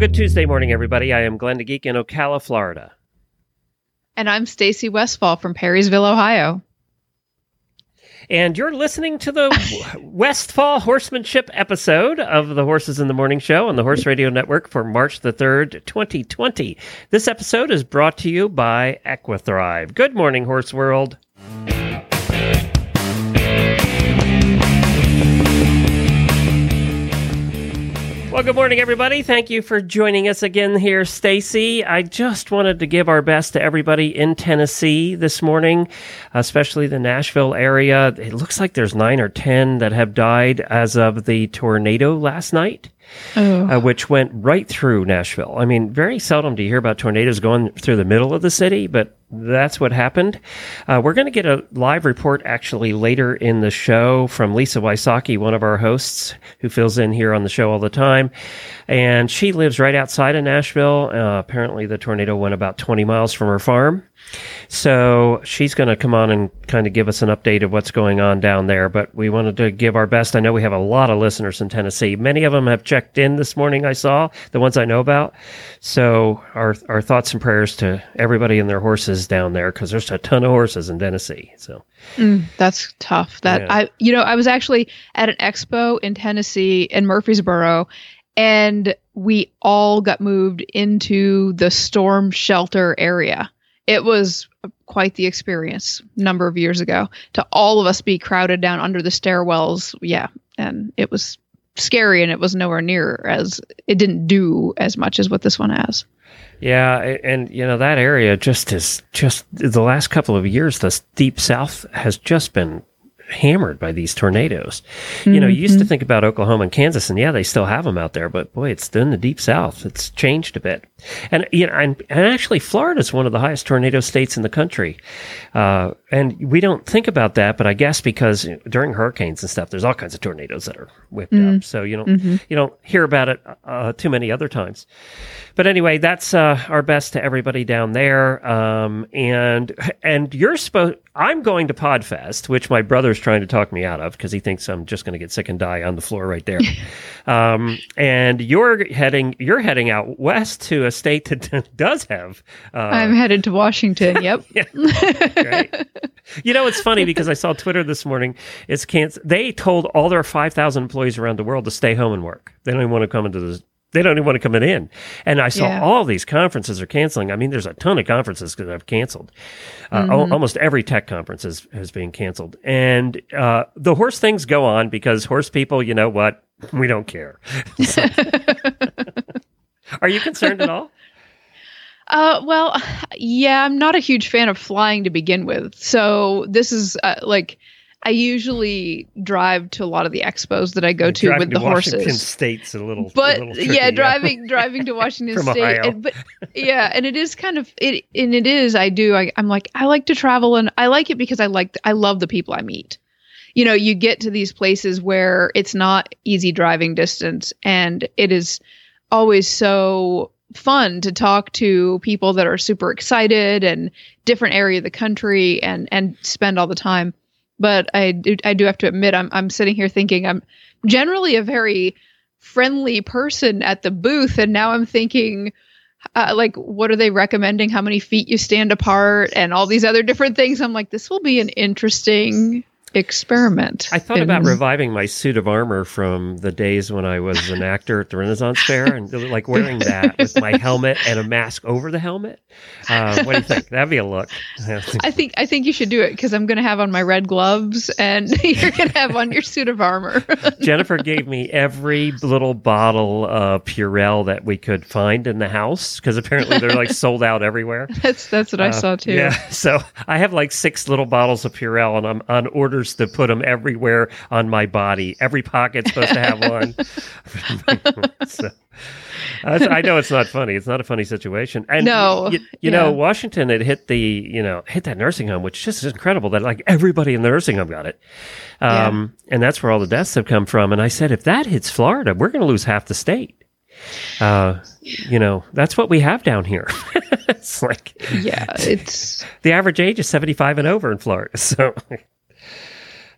Good Tuesday morning, everybody. I am Glenn the Geek in Ocala, Florida. And I'm Stacy Westfall from Perrysville, Ohio. And you're listening to the Westfall Horsemanship episode of the Horses in the Morning Show on the Horse Radio Network for March the 3rd, 2020. This episode is brought to you by Equithrive. Good morning, Horse World. Well, good morning, everybody. Thank you for joining us again here, Stacy. I just wanted to give our best to everybody in Tennessee this morning, especially the Nashville area. It looks like there's nine or 10 that have died as of the tornado last night. Oh. Uh, which went right through Nashville. I mean, very seldom do you hear about tornadoes going through the middle of the city, but that's what happened. Uh, we're going to get a live report actually later in the show from Lisa Wysocki, one of our hosts who fills in here on the show all the time. And she lives right outside of Nashville. Uh, apparently, the tornado went about 20 miles from her farm. So she's going to come on and kind of give us an update of what's going on down there. But we wanted to give our best. I know we have a lot of listeners in Tennessee. Many of them have checked in this morning. I saw the ones I know about. So our our thoughts and prayers to everybody and their horses down there because there's a ton of horses in Tennessee. So Mm, that's tough. That Yeah. I, you know, I was actually at an expo in Tennessee in Murfreesboro, and we all got moved into the storm shelter area. It was quite the experience number of years ago to all of us be crowded down under the stairwells. Yeah, and it was scary, and it was nowhere near as it didn't do as much as what this one has. Yeah, and you know that area just is just the last couple of years. The deep south has just been hammered by these tornadoes. You know, you used to think about Oklahoma and Kansas, and yeah, they still have them out there, but boy, it's in the deep south. It's changed a bit, and you know, and, and actually, Florida is one of the highest tornado states in the country, uh, and we don't think about that, but I guess because during hurricanes and stuff, there's all kinds of tornadoes that are whipped up, so you don't you don't hear about it uh, too many other times. But anyway, that's uh, our best to everybody down there. Um, and and you're supposed. I'm going to Podfest, which my brother's trying to talk me out of because he thinks I'm just going to get sick and die on the floor right there. um, and you're heading you're heading out west to a state that does have. Uh, I'm headed to Washington. Yep. Right. You know, it's funny because I saw Twitter this morning. It's can't. They told all their five thousand employees around the world to stay home and work. They don't even want to come into the. They don't even want to come in. And I saw Yeah. all these conferences are canceling. I mean, there's a ton of conferences that have canceled. Uh, al- almost every tech conference is, has been canceled. And uh, the horse things go on because horse people, you know what? We don't care. Are you concerned at all? Uh, well, yeah, I'm not a huge fan of flying to begin with. So this is uh, like, I usually drive to a lot of the expos that I go to Driving with the Washington horses. State's a little, a But little tricky, yeah, driving driving to Washington State, and, but yeah, and it is kind of it, and it is. I do. I, I'm like I like to travel, and I like it because I like I love the people I meet. You know, you get to these places where it's not easy driving distance, and it is always so fun to talk to people that are super excited and different area of the country and and spend all the time. But I do, I do have to admit I'm I'm sitting here thinking I'm generally a very friendly person at the booth. And now I'm thinking uh, like what are they recommending? How many feet you stand apart? And all these other different things. I'm like this will be an interesting experiment. I thought And- about reviving my suit of armor from the days when I was an actor at the Renaissance Fair and like wearing that with my helmet and a mask over the helmet. Uh, what do you think? That'd be a look. I think I think you should do it because I'm going to have on my red gloves and you're going to have on your suit of armor. Jennifer gave me every little bottle of Purell that we could find in the house because apparently they're like sold out everywhere. that's that's what I Uh, saw too. Yeah, so I have like six little bottles of Purell, and I'm on order to put them everywhere on my body. Every pocket's supposed to have one. so, I know it's not funny. It's not a funny situation. And No, you, you yeah. know, Washington had hit the you know hit that nursing home, which just is incredible that like everybody in the nursing home got it. Um, and that's where all the deaths have come from. And I said, if that hits Florida, we're going to lose half the state. Uh, you know, that's what we have down here. it's like yeah, it's the average age is 75 and over in Florida. So,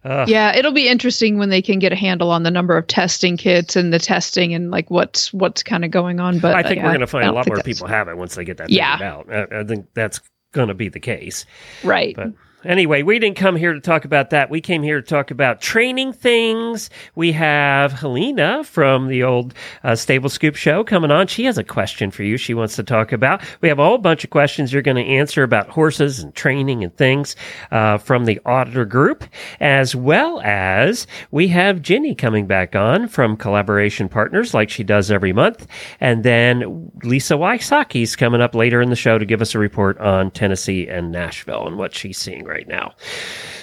yeah, it'll be interesting when they can get a handle on the number of testing kits and the testing and like what's what's kind of going on. But I think uh, we're going to find a lot more that's- people have it once they get that Yeah. out. I, I think that's going to be the case. right? But anyway, we didn't come here to talk about that. We came here to talk about training things. We have Helena from the old uh, Stable Scoop show coming on. She has a question for you she wants to talk about. We have a whole bunch of questions you're going to answer about horses and training and things uh, from the auditor group, as well as we have Ginny coming back on from Collaboration Partners like she does every month. And then Lisa Wysocki's coming up later in the show to give us a report on Tennessee and Nashville and what she's seeing right now.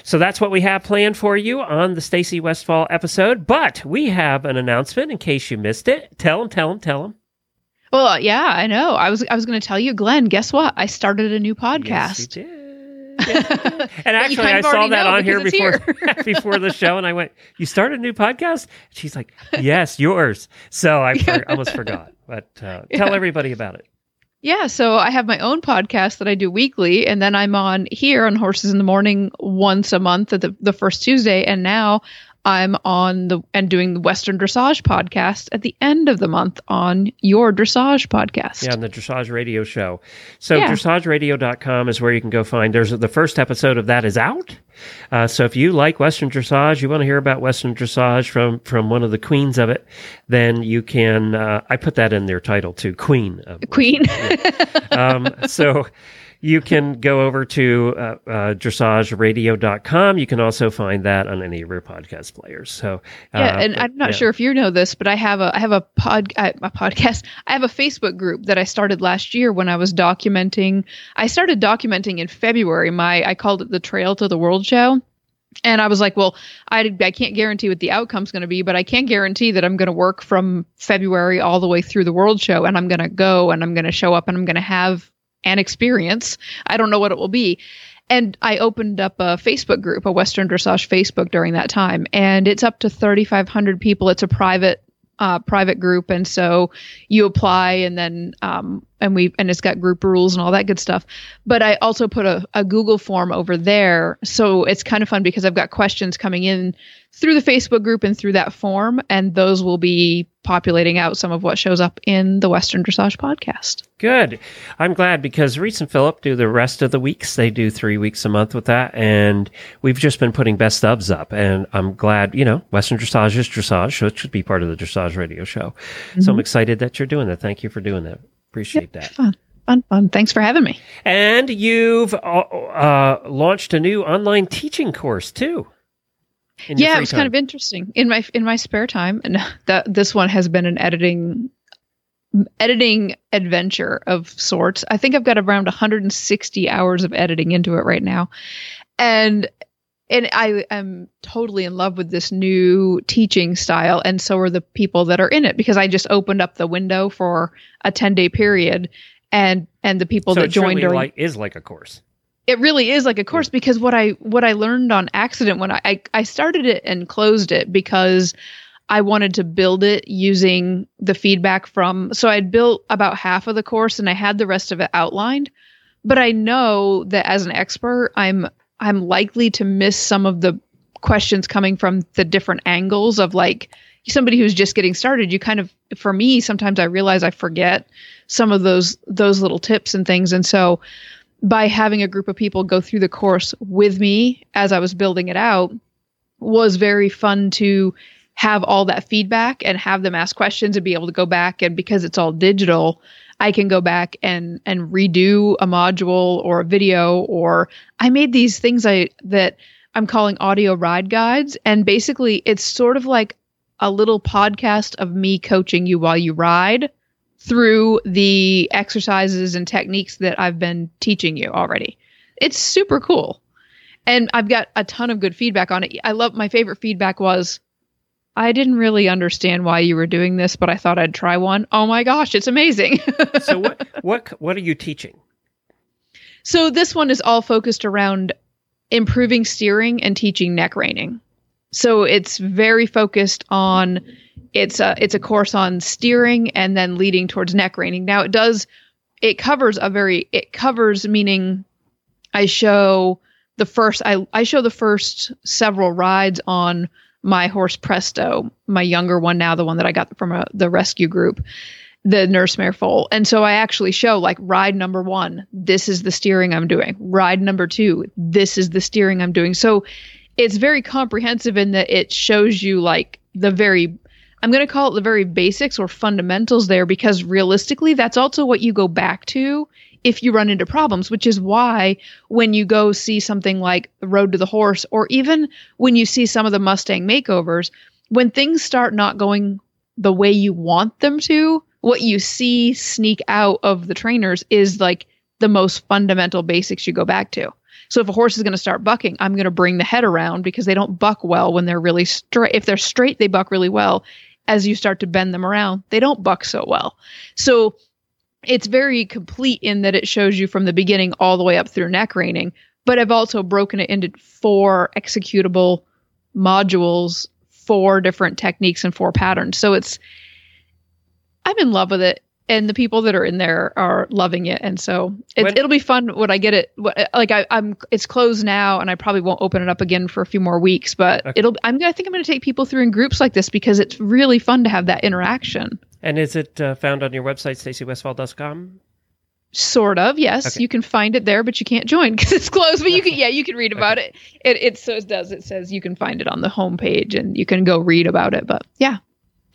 So that's what we have planned for you on the Stacy Westfall episode. But we have an announcement in case you missed it. Tell them, tell them, tell them. Well, yeah, I know. I was I was going to tell you, Glenn. Guess what? I started a new podcast. Yes, you did. And actually, I saw that on here before it's before the show, and I went, "You started a new podcast?" She's like, "Yes, yours." So I for- almost forgot, but uh, tell everybody about it. Yeah, so I have my own podcast that I do weekly, and then I'm on here on Horses in the Morning once a month at the, the first Tuesday, and now I'm on the and doing the Western Dressage podcast at the end of the month on your Dressage podcast. Yeah, on the Dressage Radio Show. So Yeah. dressageradio.com is where you can go find. There's the first episode of that is out. Uh, so if you like Western Dressage, you want to hear about Western Dressage from from one of the queens of it, then you can. Uh, I put that in their title too, Queen. Of Queen. um, so you can go over to uh, uh, dressageradio.com. You can also find that on any of your podcast players. So uh, yeah, and I'm not yeah. sure if you know this, but I have a I have a pod a podcast. I have a Facebook group that I started last year when I was documenting. I started documenting in February. My I called it the Trail to the World Show. And I was like, well, I, I can't guarantee what the outcome's going to be, but I can guarantee that I'm going to work from February all the way through the World Show, and I'm going to go and I'm going to show up and I'm going to have an experience. I don't know what it will be. And I opened up a Facebook group, a Western Dressage Facebook during that time, and it's up to 3,500 people. It's a private, uh, private group, and so you apply, and then um, and we and it's got group rules and all that good stuff. But I also put a, a Google form over there, so it's kind of fun because I've got questions coming in through the Facebook group and through that form, and those will be populating out some of what shows up in the Western Dressage podcast. Good. I'm glad because Reese and Philip do the rest of the weeks. They do three weeks a month with that. And we've just been putting best ofs up. And I'm glad, you know, Western Dressage is dressage. So it should be part of the Dressage radio show. So I'm mm-hmm. excited that you're doing that. Thank you for doing that. Appreciate that. Fun, fun, fun. Thanks for having me. And you've uh, uh, launched a new online teaching course too. yeah, it was kind of interesting in my in my spare time, and that this one has been an editing editing adventure of sorts. I think I've got around 160 hours of editing into it right now, and and I am totally in love with this new teaching style, and so are the people that are in it because I just opened up the window for a 10 day period, and and the people so that joined during like is like a course. it really is like a course because what I what I learned on accident when I, I I started it and closed it because I wanted to build it using the feedback from so I'd built about half of the course and I had the rest of it outlined but I know that as an expert I'm I'm likely to miss some of the questions coming from the different angles of like somebody who's just getting started. You kind of for me sometimes I realize I forget some of those those little tips and things. And so by having a group of people go through the course with me as I was building it out was very fun to have all that feedback and have them ask questions and be able to go back. And because it's all digital I can go back and and redo a module or a video or I made these things I that I'm calling audio ride guides and basically it's sort of like a little podcast of me coaching you while you ride through the exercises and techniques that I've been teaching you already. It's super cool. and I've got a ton of good feedback on it. I love my favorite feedback was I didn't really understand why you were doing this, but I thought I'd try one. Oh my gosh, it's amazing. so what what what are you teaching? So this one is all focused around improving steering and teaching neck reining. So it's very focused on it's a it's a course on steering and then leading towards neck reining. Now it does it covers a very it covers meaning I show the first I I show the first several rides on my horse Presto, my younger one now, the one that I got from a, the rescue group, the nurse mare foal. And so I actually show like ride number one, this is the steering I'm doing. Ride number two, this is the steering I'm doing. So it's very comprehensive in that it shows you like the very I'm going to call it the very basics or fundamentals there because realistically, that's also what you go back to if you run into problems, which is why when you go see something like The Road to the Horse, or even when you see some of the Mustang makeovers, when things start not going the way you want them to, what you see sneak out of the trainers is like the most fundamental basics you go back to. So if a horse is going to start bucking, I'm going to bring the head around because they don't buck well when they're really straight. If they're straight, they buck really well as you start to bend them around, they don't buck so well. So it's very complete in that it shows you from the beginning all the way up through neck reining, but I've also broken it into four executable modules, four different techniques and four patterns. So it's I'm in love with it and the people that are in there are loving it and so it, when, it'll be fun when i get it like I, am it's closed now and i probably won't open it up again for a few more weeks but okay. it'll i'm gonna i think i'm going to take people through in groups like this because it's really fun to have that interaction and is it uh, found on your website stacywestfall.com sort of yes okay. you can find it there but you can't join because it's closed but you can yeah you can read about okay. it. it it so it does it says you can find it on the homepage and you can go read about it but yeah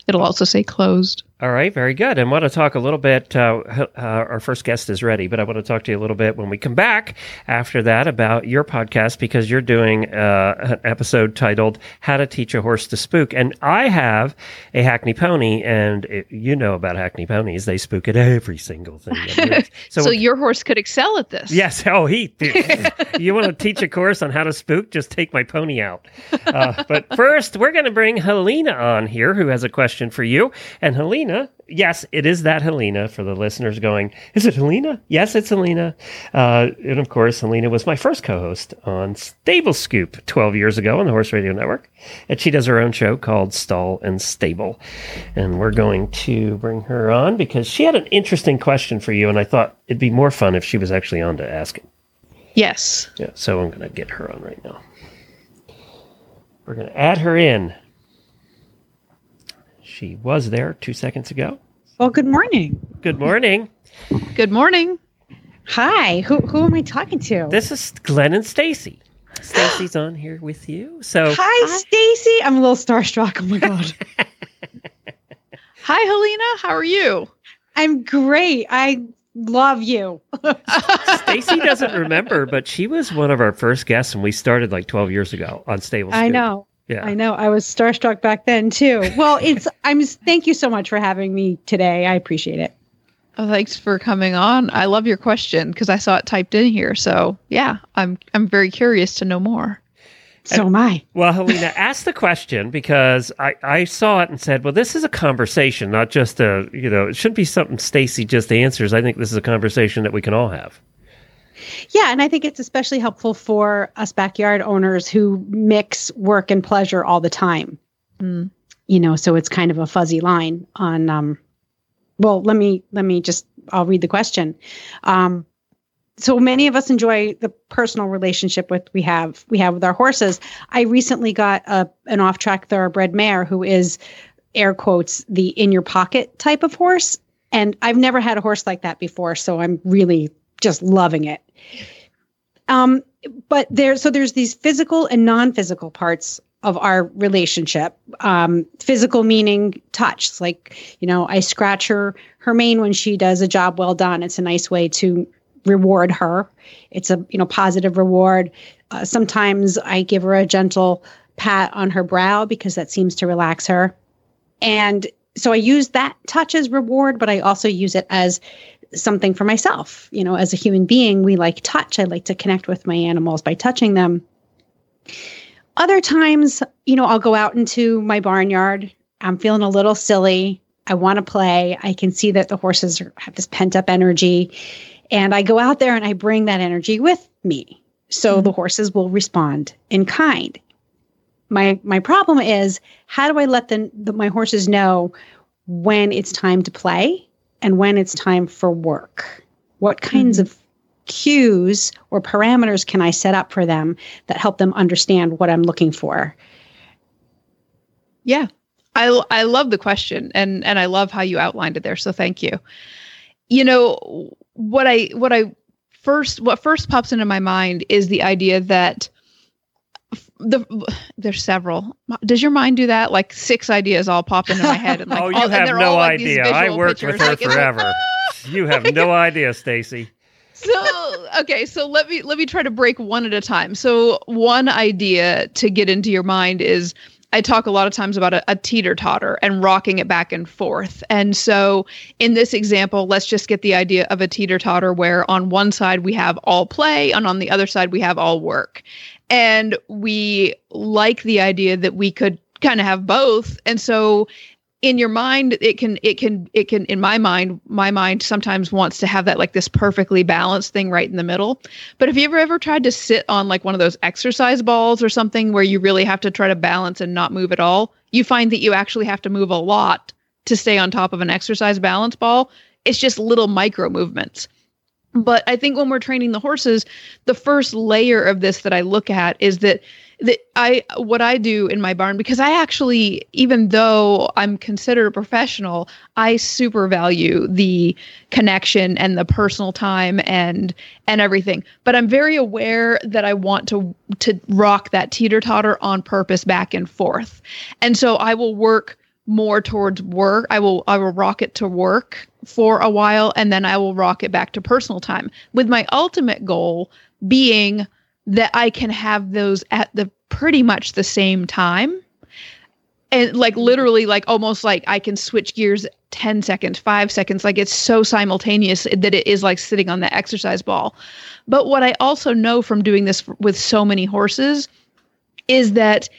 it'll also say closed all right, very good. And want to talk a little bit. Uh, uh, our first guest is ready, but I want to talk to you a little bit when we come back after that about your podcast because you're doing uh, an episode titled "How to Teach a Horse to Spook." And I have a Hackney pony, and it, you know about Hackney ponies; they spook at every single thing. So, so your horse could excel at this. Yes. Oh, he. you want to teach a course on how to spook? Just take my pony out. Uh, but first, we're going to bring Helena on here, who has a question for you, and Helena Helena. Yes, it is that Helena for the listeners going, is it Helena? Yes, it's Helena. Uh, and of course, Helena was my first co host on Stable Scoop 12 years ago on the Horse Radio Network. And she does her own show called Stall and Stable. And we're going to bring her on because she had an interesting question for you. And I thought it'd be more fun if she was actually on to ask it. Yes. Yeah, so I'm going to get her on right now. We're going to add her in. She was there two seconds ago. Well, good morning. Good morning. Good morning. Hi. Who who am I talking to? This is Glenn and Stacy. Stacy's on here with you. So Hi, hi. Stacy. I'm a little starstruck. Oh my god. Hi, Helena. How are you? I'm great. I love you. Stacy doesn't remember, but she was one of our first guests and we started like 12 years ago on Stable. I know. Yeah. I know. I was starstruck back then too. Well, it's I'm thank you so much for having me today. I appreciate it. Oh, thanks for coming on. I love your question because I saw it typed in here. So yeah, I'm I'm very curious to know more. So and, am I. Well, Helena, ask the question because I, I saw it and said, well, this is a conversation, not just a, you know, it shouldn't be something Stacy just answers. I think this is a conversation that we can all have. Yeah, and I think it's especially helpful for us backyard owners who mix work and pleasure all the time. Mm. You know, so it's kind of a fuzzy line on um well, let me let me just I'll read the question. Um so many of us enjoy the personal relationship with we have we have with our horses. I recently got a an off-track thoroughbred mare who is air quotes the in your pocket type of horse and I've never had a horse like that before, so I'm really just loving it. Um, but there, so there's these physical and non-physical parts of our relationship. Um, physical meaning touch. Like, you know, I scratch her her mane when she does a job well done. It's a nice way to reward her. It's a you know positive reward. Uh, sometimes I give her a gentle pat on her brow because that seems to relax her. And so I use that touch as reward, but I also use it as something for myself. You know, as a human being, we like touch. I like to connect with my animals by touching them. Other times, you know, I'll go out into my barnyard. I'm feeling a little silly. I want to play. I can see that the horses are, have this pent up energy. And I go out there and I bring that energy with me. So mm-hmm. the horses will respond in kind. My my problem is how do I let the, the my horses know when it's time to play and when it's time for work? What kinds mm-hmm. of cues or parameters can I set up for them that help them understand what I'm looking for? Yeah. I I love the question and and I love how you outlined it there. So thank you. You know, what I what I first what first pops into my mind is the idea that the there's several. Does your mind do that? Like six ideas all pop into my head and like oh, you all, have no like idea. I worked pictures. with her like, forever. Like, ah! you have no idea, Stacy so okay so let me let me try to break one at a time so one idea to get into your mind is I talk a lot of times about a, a teeter totter and rocking it back and forth. And so, in this example, let's just get the idea of a teeter totter where on one side we have all play, and on the other side we have all work. And we like the idea that we could kind of have both. And so, in your mind it can it can it can in my mind my mind sometimes wants to have that like this perfectly balanced thing right in the middle. But have you ever ever tried to sit on like one of those exercise balls or something where you really have to try to balance and not move at all? You find that you actually have to move a lot to stay on top of an exercise balance ball. It's just little micro movements but i think when we're training the horses the first layer of this that i look at is that that I what I do in my barn because I actually even though I'm considered a professional, I super value the connection and the personal time and and everything. But I'm very aware that I want to to rock that teeter totter on purpose back and forth. And so I will work more towards work. I will I will rock it to work for a while and then I will rock it back to personal time with my ultimate goal being that I can have those at the pretty much the same time. And like literally, like almost like I can switch gears 10 seconds, five seconds. Like it's so simultaneous that it is like sitting on the exercise ball. But what I also know from doing this with so many horses is that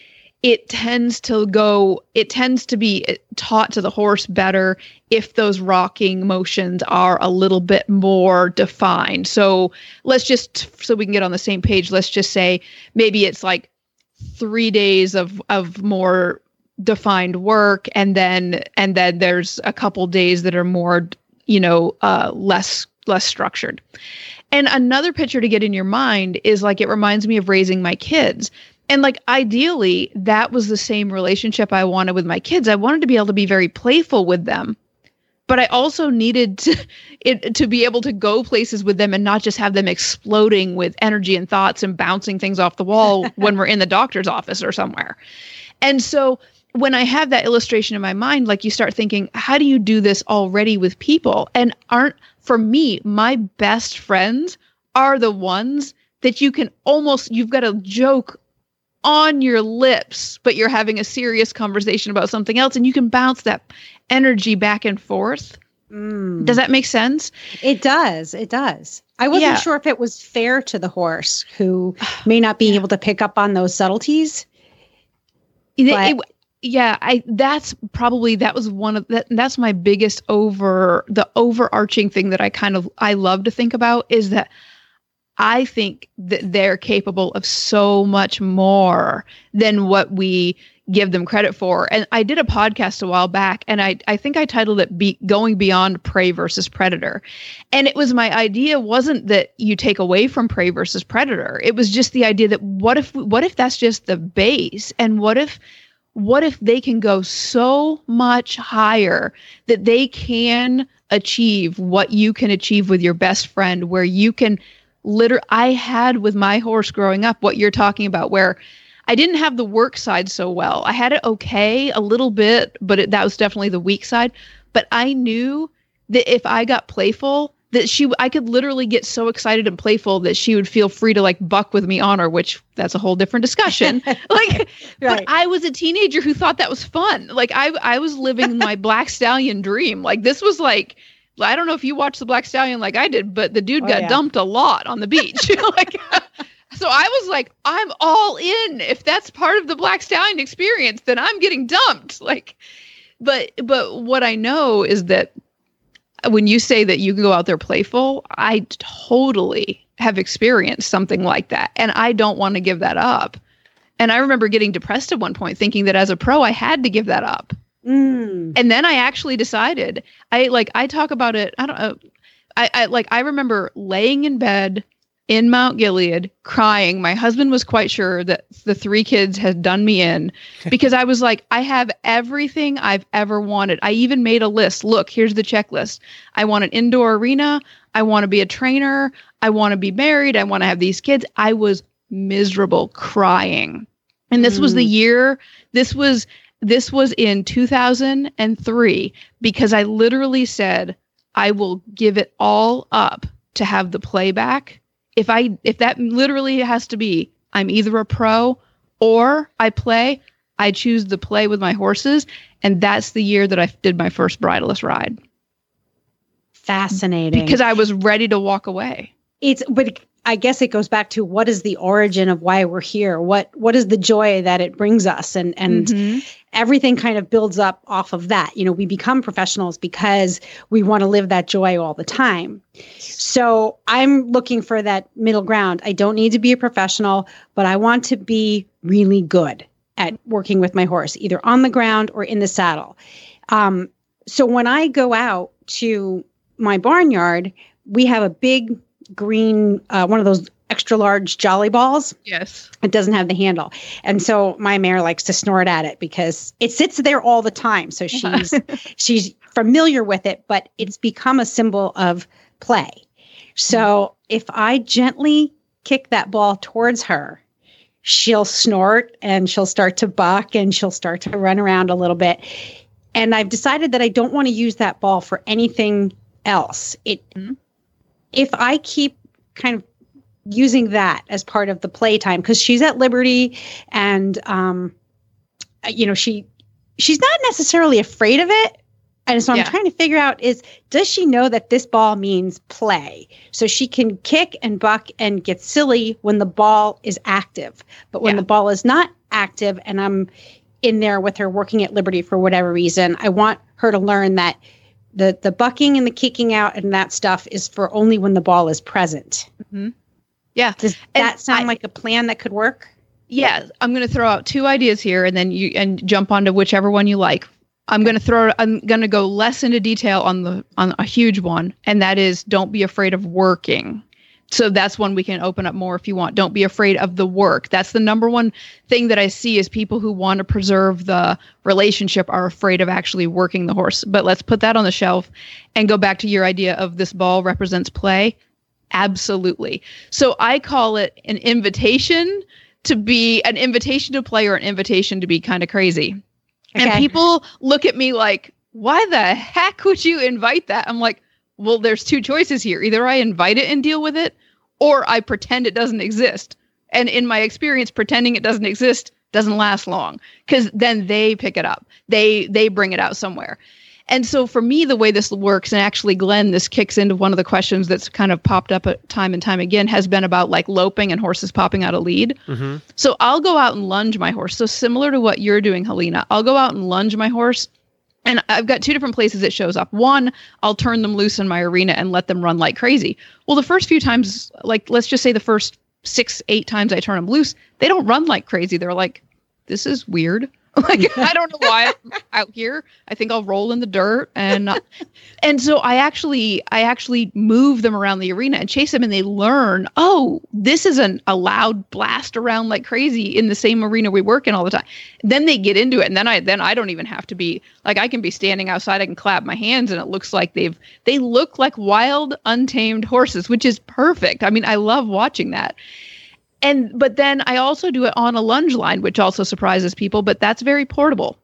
it tends to go it tends to be taught to the horse better if those rocking motions are a little bit more defined. So let's just so we can get on the same page let's just say maybe it's like 3 days of of more defined work and then and then there's a couple days that are more you know uh less less structured. And another picture to get in your mind is like it reminds me of raising my kids and like ideally that was the same relationship i wanted with my kids. I wanted to be able to be very playful with them but i also needed to, it to be able to go places with them and not just have them exploding with energy and thoughts and bouncing things off the wall when we're in the doctor's office or somewhere. And so when i have that illustration in my mind like you start thinking how do you do this already with people? And aren't for me my best friends are the ones that you can almost you've got a joke on your lips, but you're having a serious conversation about something else, and you can bounce that energy back and forth. Mm. Does that make sense? It does. It does. I wasn't yeah. sure if it was fair to the horse who may not be yeah. able to pick up on those subtleties. It, it, yeah, I that's probably that was one of that that's my biggest over the overarching thing that I kind of I love to think about is that I think that they're capable of so much more than what we give them credit for. And I did a podcast a while back and I, I think I titled it Be- Going Beyond Prey versus Predator. And it was my idea wasn't that you take away from prey versus predator. It was just the idea that what if what if that's just the base and what if what if they can go so much higher that they can achieve what you can achieve with your best friend where you can liter I had with my horse growing up what you're talking about where I didn't have the work side so well. I had it okay a little bit, but it, that was definitely the weak side. But I knew that if I got playful, that she I could literally get so excited and playful that she would feel free to like buck with me on her, which that's a whole different discussion. like right. but I was a teenager who thought that was fun. Like I I was living my black stallion dream. Like this was like I don't know if you watched the Black Stallion like I did, but the dude oh, got yeah. dumped a lot on the beach. like, so I was like, I'm all in. If that's part of the Black Stallion experience, then I'm getting dumped. Like, but but what I know is that when you say that you can go out there playful, I totally have experienced something like that, and I don't want to give that up. And I remember getting depressed at one point, thinking that as a pro, I had to give that up. Mm. And then I actually decided. I like I talk about it. I don't know. I, I like I remember laying in bed in Mount Gilead crying. My husband was quite sure that the three kids had done me in because I was like, I have everything I've ever wanted. I even made a list. Look, here's the checklist. I want an indoor arena. I want to be a trainer. I want to be married. I want to have these kids. I was miserable crying. And this was the year, this was this was in 2003 because I literally said I will give it all up to have the playback. If I if that literally has to be I'm either a pro or I play, I choose the play with my horses and that's the year that I did my first bridleless ride Fascinating. because I was ready to walk away. it's but I guess it goes back to what is the origin of why we're here? What what is the joy that it brings us? And and Mhm. everything kind of builds up off of that. You know, we become professionals because we want to live that joy all the time. So I'm looking for that middle ground. I don't need to be a professional, but I want to be really good at working with my horse, either on the ground or in the saddle. Um, so when I go out to my barnyard, we have a big green, uh, one of those extra large jolly balls Yes. it doesn't have the handle. And so my mare likes to snort at it because it sits there all the time. So she's she's familiar with it, but it's become a symbol of play. So if I gently kick that ball towards her, she'll snort and she'll start to buck and she'll start to run around a little bit. And I've decided that I don't want to use that ball for anything else. It Mhm. If I keep kind of using that as part of the playtime because she's at liberty and um you know she she's not necessarily afraid of it and so i'm Yeah. trying to figure out is does she know that this ball means play so she can kick and buck and get silly when the ball is active but when Yeah. the ball is not active and i'm in there with her working at liberty for whatever reason i want her to learn that the the bucking and the kicking out and that stuff is for only when the ball is present. Mm-hmm. Yeah. does And that sound I- like a plan that could work? yeah i'm going to throw out two ideas here and then you and jump onto whichever one you like. I'm going to throw i'm going to go less into detail on the on a huge one and that is don't be afraid of working so that's one we can open up more if you want don't be afraid of the work that's the number one thing that i see is people who want to preserve the relationship are afraid of actually working the horse but let's put that on the shelf and go back to your idea of this ball represents play absolutely so i call it an invitation to be an invitation to play or an invitation to be kind of crazy. okay. And people look at me like, why the heck would you invite that? I'm like, well, there's two choices here. Either I invite it and deal with it, or I pretend it doesn't exist. And in my experience, pretending it doesn't exist doesn't last long because then they pick it up. They they bring it out somewhere. And so for me, the way this works, and actually, Glenn, this kicks into one of the questions that's kind of popped up time and time again, has been about like loping and horses popping out a lead. Mm-hmm. So I'll go out and lunge my horse. So similar to what you're doing, Helena, I'll go out and lunge my horse. And I've got two different places it shows up. One, I'll turn them loose in my arena and let them run like crazy. Well, the first few times, like let's just say the first six, eight times I turn them loose, they don't run like crazy. They're like, this is weird. Like I don't know why I'm out here. I think I'll roll in the dirt and uh, and so I actually I actually move them around the arena and chase them and they learn, oh, this is an a loud blast around like crazy in the same arena we work in all the time. Then they get into it and then I then I don't even have to be like I can be standing outside, I can clap my hands and it looks like they've they look like wild, untamed horses, which is perfect. I mean, I love watching that and but then I also do it on a lunge line, which also surprises people, but that's very portable.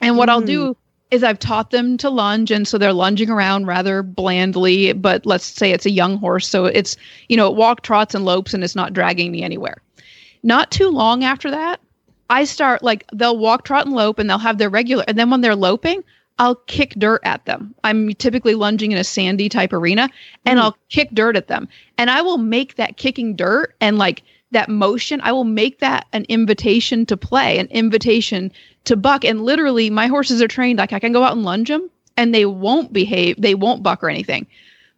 And what I'll do mm-hmm. is I've taught them to lunge, and so they're lunging around rather blandly. But let's say it's a young horse, so it's you know it walk trots and lopes, and it's not dragging me anywhere. Not too long after that, I start like they'll walk trot and lope, and they'll have their regular, and then when they're loping, I'll kick dirt at them. I'm typically lunging in a sandy type arena, and mm. I'll kick dirt at them, and I will make that kicking dirt and like that motion, I will make that an invitation to play, an invitation to buck. And literally, my horses are trained like I can go out and lunge them and they won't behave, they won't buck or anything.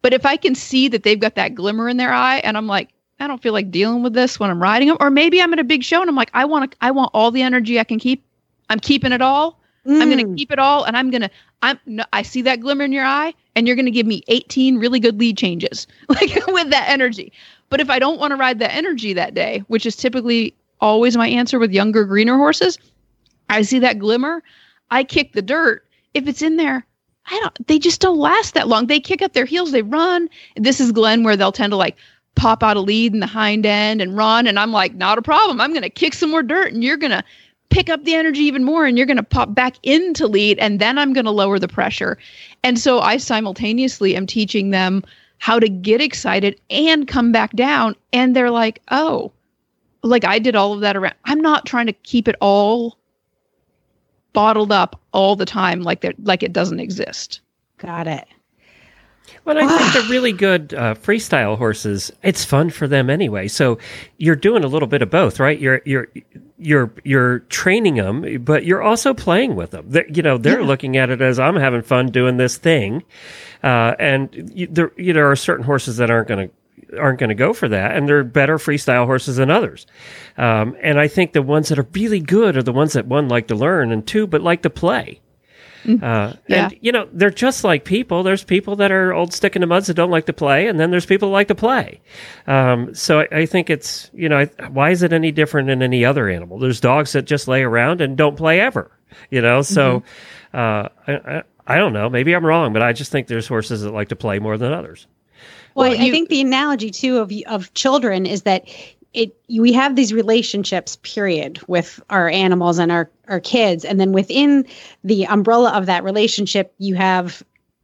But if I can see that they've got that glimmer in their eye and I'm like, I don't feel like dealing with this when I'm riding them, or maybe I'm at a big show and I'm like, I want to, I want all the energy I can keep. I'm keeping it all. Mm. I'm going to keep it all, and I'm going to. I'm. No, I see that glimmer in your eye, and you're going to give me 18 really good lead changes, like with that energy. But if I don't want to ride that energy that day, which is typically always my answer with younger, greener horses, I see that glimmer, I kick the dirt. If it's in there, I don't. They just don't last that long. They kick up their heels, they run. This is Glenn, where they'll tend to like pop out a lead in the hind end and run. And I'm like, not a problem. I'm going to kick some more dirt, and you're going to pick up the energy even more and you're going to pop back into lead and then I'm going to lower the pressure. And so I simultaneously am teaching them how to get excited and come back down. And they're like, oh, like I did all of that around. I'm not trying to keep it all bottled up all the time like that like it doesn't exist. Got it. Well, I think the really good uh, freestyle horses, it's fun for them anyway. So you're doing a little bit of both, right? You're you're you're you're training them, but you're also playing with them. They're, you know, they're yeah. looking at it as I'm having fun doing this thing, uh, and you, there you know, there are certain horses that aren't going to aren't going to go for that, and they're better freestyle horses than others. Um, and I think the ones that are really good are the ones that one like to learn, and two, but like to play. Mm-hmm. Uh, yeah. And, you know, they're just like people. There's people that are old stick in the muds that don't like to play, and then there's people that like to play. Um, so I, I, think it's, you know, why is it any different than any other animal? There's dogs that just lay around and don't play ever, you know? So mm-hmm. uh, I, I, I don't know. Maybe I'm wrong, but I just think there's horses that like to play more than others. Well, well you, I think the analogy too of of children is that it we have these relationships period with our animals and our our kids and then within the umbrella of that relationship you have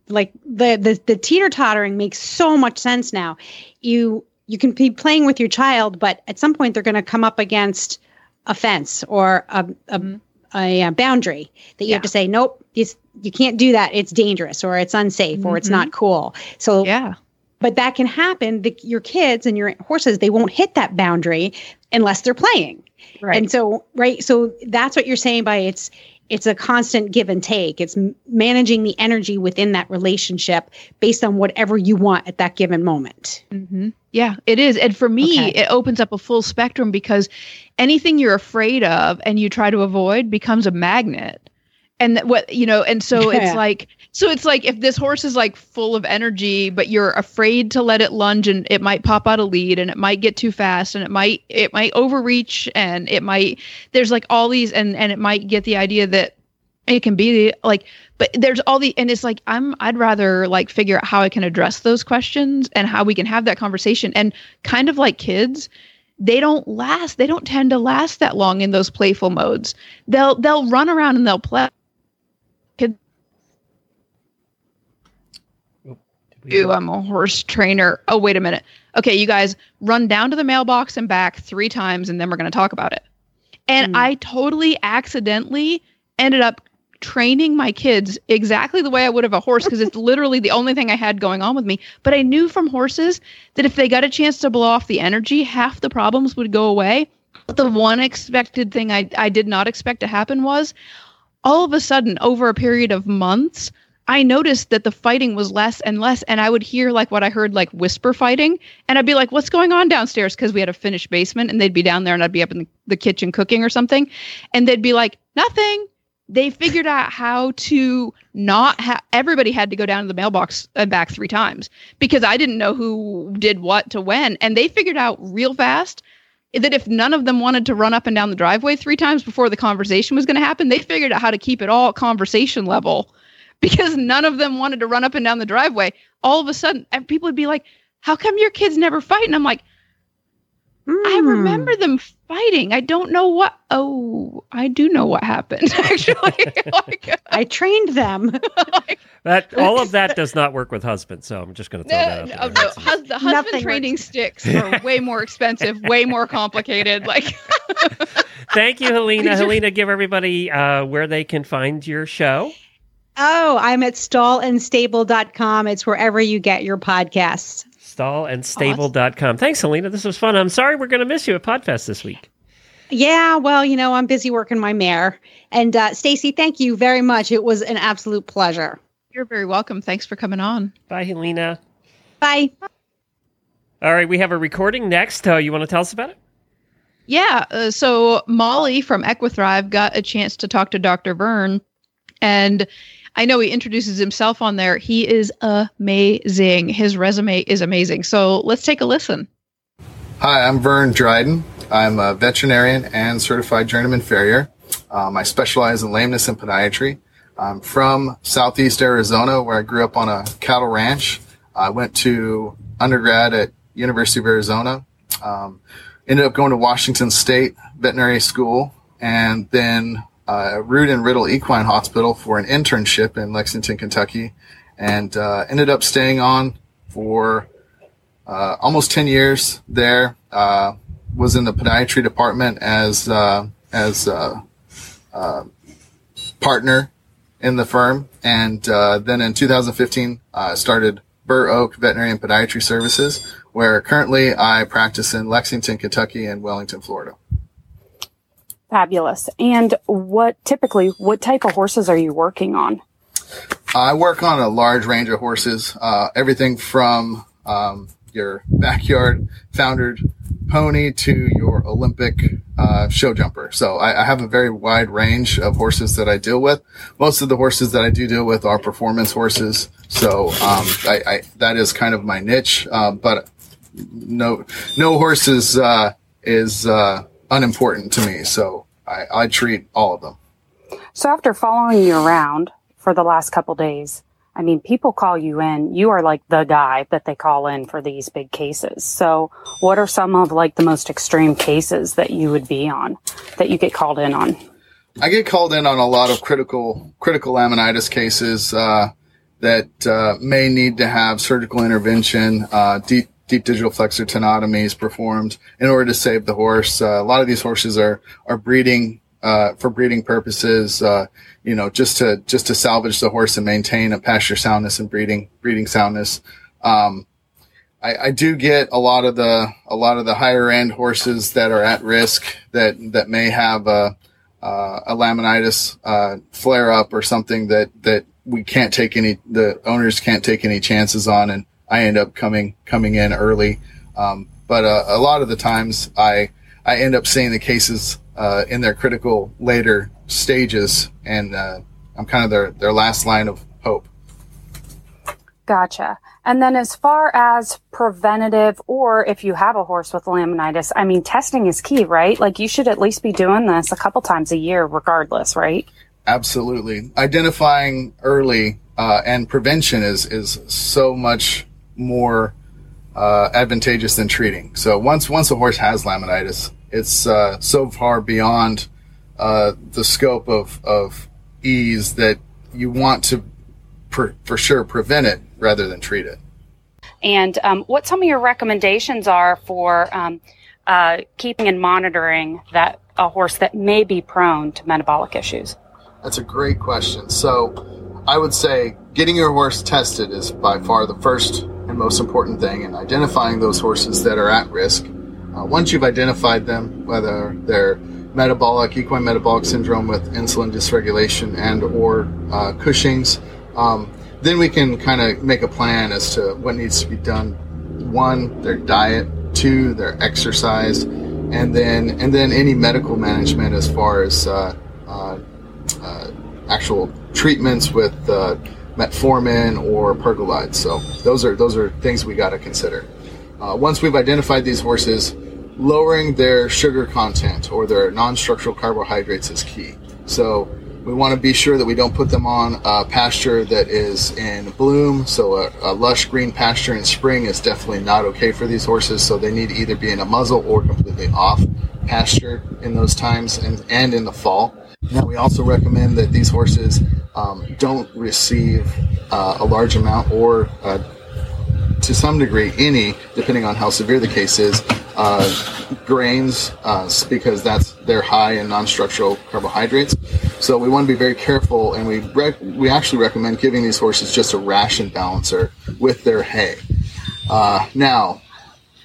like the the, the teeter tottering makes so much sense now you you can be playing with your child but at some point they're going to come up against a fence or a, a, mm-hmm. a, boundary that you yeah. have to say nope you, you can't do that it's dangerous or it's unsafe mm-hmm. or it's not mm-hmm. cool so yeah but that can happen. The, your kids and your horses, they won't hit that boundary unless they're playing. Right. And so, right. So that's what you're saying by it's, it's a constant give and take. It's managing the energy within that relationship based on whatever you want at that given moment. Mm-hmm. Yeah, it is. And for me, okay. it opens up a full spectrum because anything you're afraid of and you try to avoid becomes a magnet. And what, you know, and so yeah. it's like, so it's like if this horse is like full of energy, but you're afraid to let it lunge and it might pop out a lead and it might get too fast and it might it might overreach and it might there's like all these and and it might get the idea that it can be like but there's all the and it's like i'm i'd rather like figure out how i can address those questions and how we can have that conversation. And kind of like kids they don't last they don't tend to last that long in those playful modes. They'll they'll run around and they'll play Ooh, I'm a horse trainer. Oh, wait a minute. Okay, you guys run down to the mailbox and back three times, and then we're going to talk about it. And mm. I totally accidentally ended up training my kids exactly the way I would have a horse because it's literally the only thing I had going on with me. But I knew from horses that if they got a chance to blow off the energy, half the problems would go away. But the one expected thing I, I did not expect to happen was all of a sudden, over a period of months, I noticed that the fighting was less and less, and I would hear like what I heard like whisper fighting, and I'd be like, "What's going on downstairs?" Because we had a finished basement, and they'd be down there, and I'd be up in the, the kitchen cooking or something, and they'd be like, "Nothing." They figured out how to not have everybody had to go down to the mailbox and back three times because I didn't know who did what to when, and they figured out real fast that if none of them wanted to run up and down the driveway three times before the conversation was going to happen, they figured out how to keep it all conversation level because none of them wanted to run up and down the driveway. All of a sudden, and people would be like, How come your kids never fight? And I'm like, mm. I hmm. remember them fighting. I don't know what. Oh, I do know what happened. Actually, like, I trained them. like, that all of that does not work with husbands. So I'm just going to throw that out. No, no, hus- the husband Nothing training works. sticks are way more expensive, way more complicated. Like, thank you, Helena. Helena, give everybody uh, where they can find your show. Oh, I'm at stallandstable.com. It's wherever you get your podcasts. Stallandstable.com. Thanks, Helena. This was fun. I'm sorry we're going to miss you at Podfest this week. Yeah, well, you know, I'm busy working my mare. And uh, Stacy, thank you very much. It was an absolute pleasure. You're very welcome. Thanks for coming on. Bye, Helena. Bye. All right, we have a recording next. Uh, you want to tell us about it? Yeah. Uh, so Molly from Equithrive got a chance to talk to Dr. Vern, and I know he introduces himself on there. He is amazing. His resume is amazing. So let's take a listen. Hi, I'm Vern Dryden. I'm a veterinarian and certified journeyman farrier. Um, I specialize in lameness and podiatry. I'm from Southeast Arizona, where I grew up on a cattle ranch. I went to undergrad at University of Arizona. Um, ended up going to Washington State Veterinary School, and then uh, Rood and Riddle Equine Hospital for an internship in Lexington, Kentucky, and uh, ended up staying on for uh, almost 10 years there. Uh, was in the podiatry department as uh, as uh, partner in the firm, and then in 2015 I started Burr Oak Veterinary and Podiatry Services, where currently I practice in Lexington, Kentucky, and Wellington, Florida. Fabulous. And what typically, what type of horses are you working on? I work on a large range of horses, uh, everything from um, your backyard foundered pony to your Olympic uh, show jumper. So I, I, have a very wide range of horses that I deal with. Most of the horses that I do deal with are performance horses. So um, I, I, that is kind of my niche. Uh, but no no horse is uh, is uh, unimportant to me. So I, I treat all of them. So after following you around for the last couple days, I mean, people call you in. You are like the guy that they call in for these big cases. So, what are some of like the most extreme cases that you would be on that you get called in on? I get called in on a lot of critical critical laminitis cases uh, that uh, may need to have surgical intervention, uh, deep deep digital flexor tenotomies performed in order to save the horse. Uh, a lot of these horses are are breeding uh, for breeding purposes, uh, you know, just to just to salvage the horse and maintain a pasture soundness and breeding breeding soundness. Um, I, I, do get a lot of the a lot of the higher end horses that are at risk that that may have a uh, a laminitis uh, flare up or something that that we can't take any the owners can't take any chances on, and I end up coming coming in early. Um, but uh, a lot of the times I I end up seeing the cases uh, in their critical later stages, and uh, I'm kind of their their last line of hope. Gotcha. And then, as far as preventative, or if you have a horse with laminitis, I mean, testing is key, right? Like, you should at least be doing this a couple times a year, regardless, right? Absolutely. Identifying early uh, and prevention is is so much more uh, advantageous than treating. So once once a horse has laminitis, it's uh, so far beyond uh, the scope of, of ease that you want to per, for sure prevent it rather than treat it. And um, what some of your recommendations are for um, uh, keeping and monitoring that a horse that may be prone to metabolic issues? That's a great question. So I would say getting your horse tested is by far the first and most important thing, in identifying those horses that are at risk uh, once you've identified them, whether they're metabolic, equine metabolic syndrome with insulin dysregulation and or uh, Cushing's, um, then we can kind of make a plan as to what needs to be done. One, their diet. Two, their exercise, and then and then any medical management as far as uh, uh, uh actual treatments with uh, metformin or pergolide. So those are those are things we got to consider. Uh, once we've identified these horses, lowering their sugar content or their non-structural carbohydrates is key. So we want to be sure that we don't put them on a pasture that is in bloom. So a, a, lush green pasture in spring is definitely not okay for these horses. So they need to either be in a muzzle or completely off pasture in those times and, and in the fall. Now we also recommend that these horses um, don't receive uh, a large amount or uh, to some degree any, depending on how severe the case is, uh, grains uh, because that's they're high in non-structural carbohydrates. So we want to be very careful, and we rec- we actually recommend giving these horses just a ration balancer with their hay. Uh, now,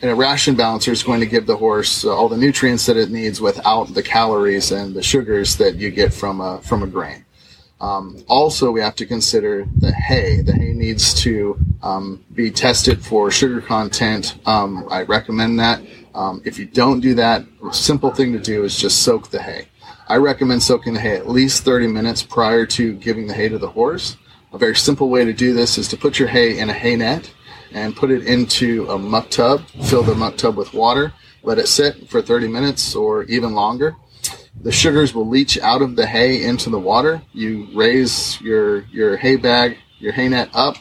and a ration balancer is going to give the horse all the nutrients that it needs without the calories and the sugars that you get from a from a grain. Um, also, we have to consider the hay. The hay needs to um, be tested for sugar content. Um, I recommend that. Um, if you don't do that, a simple thing to do is just soak the hay. I recommend soaking the hay at least 30 minutes prior to giving the hay to the horse. A very simple way to do this is to put your hay in a hay net and put it into a muck tub, fill the muck tub with water, let it sit for 30 minutes or even longer. The sugars will leach out of the hay into the water. You raise your, your hay bag, your hay net up,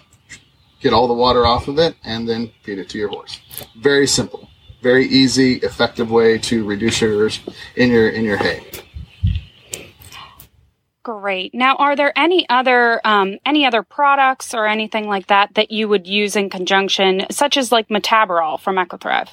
get all the water off of it, and then feed it to your horse. Very simple, very easy, effective way to reduce sugars in your in your hay. Great. Now, are there any other um, any other products or anything like that that you would use in conjunction, such as like Metabarol from EquiThrive?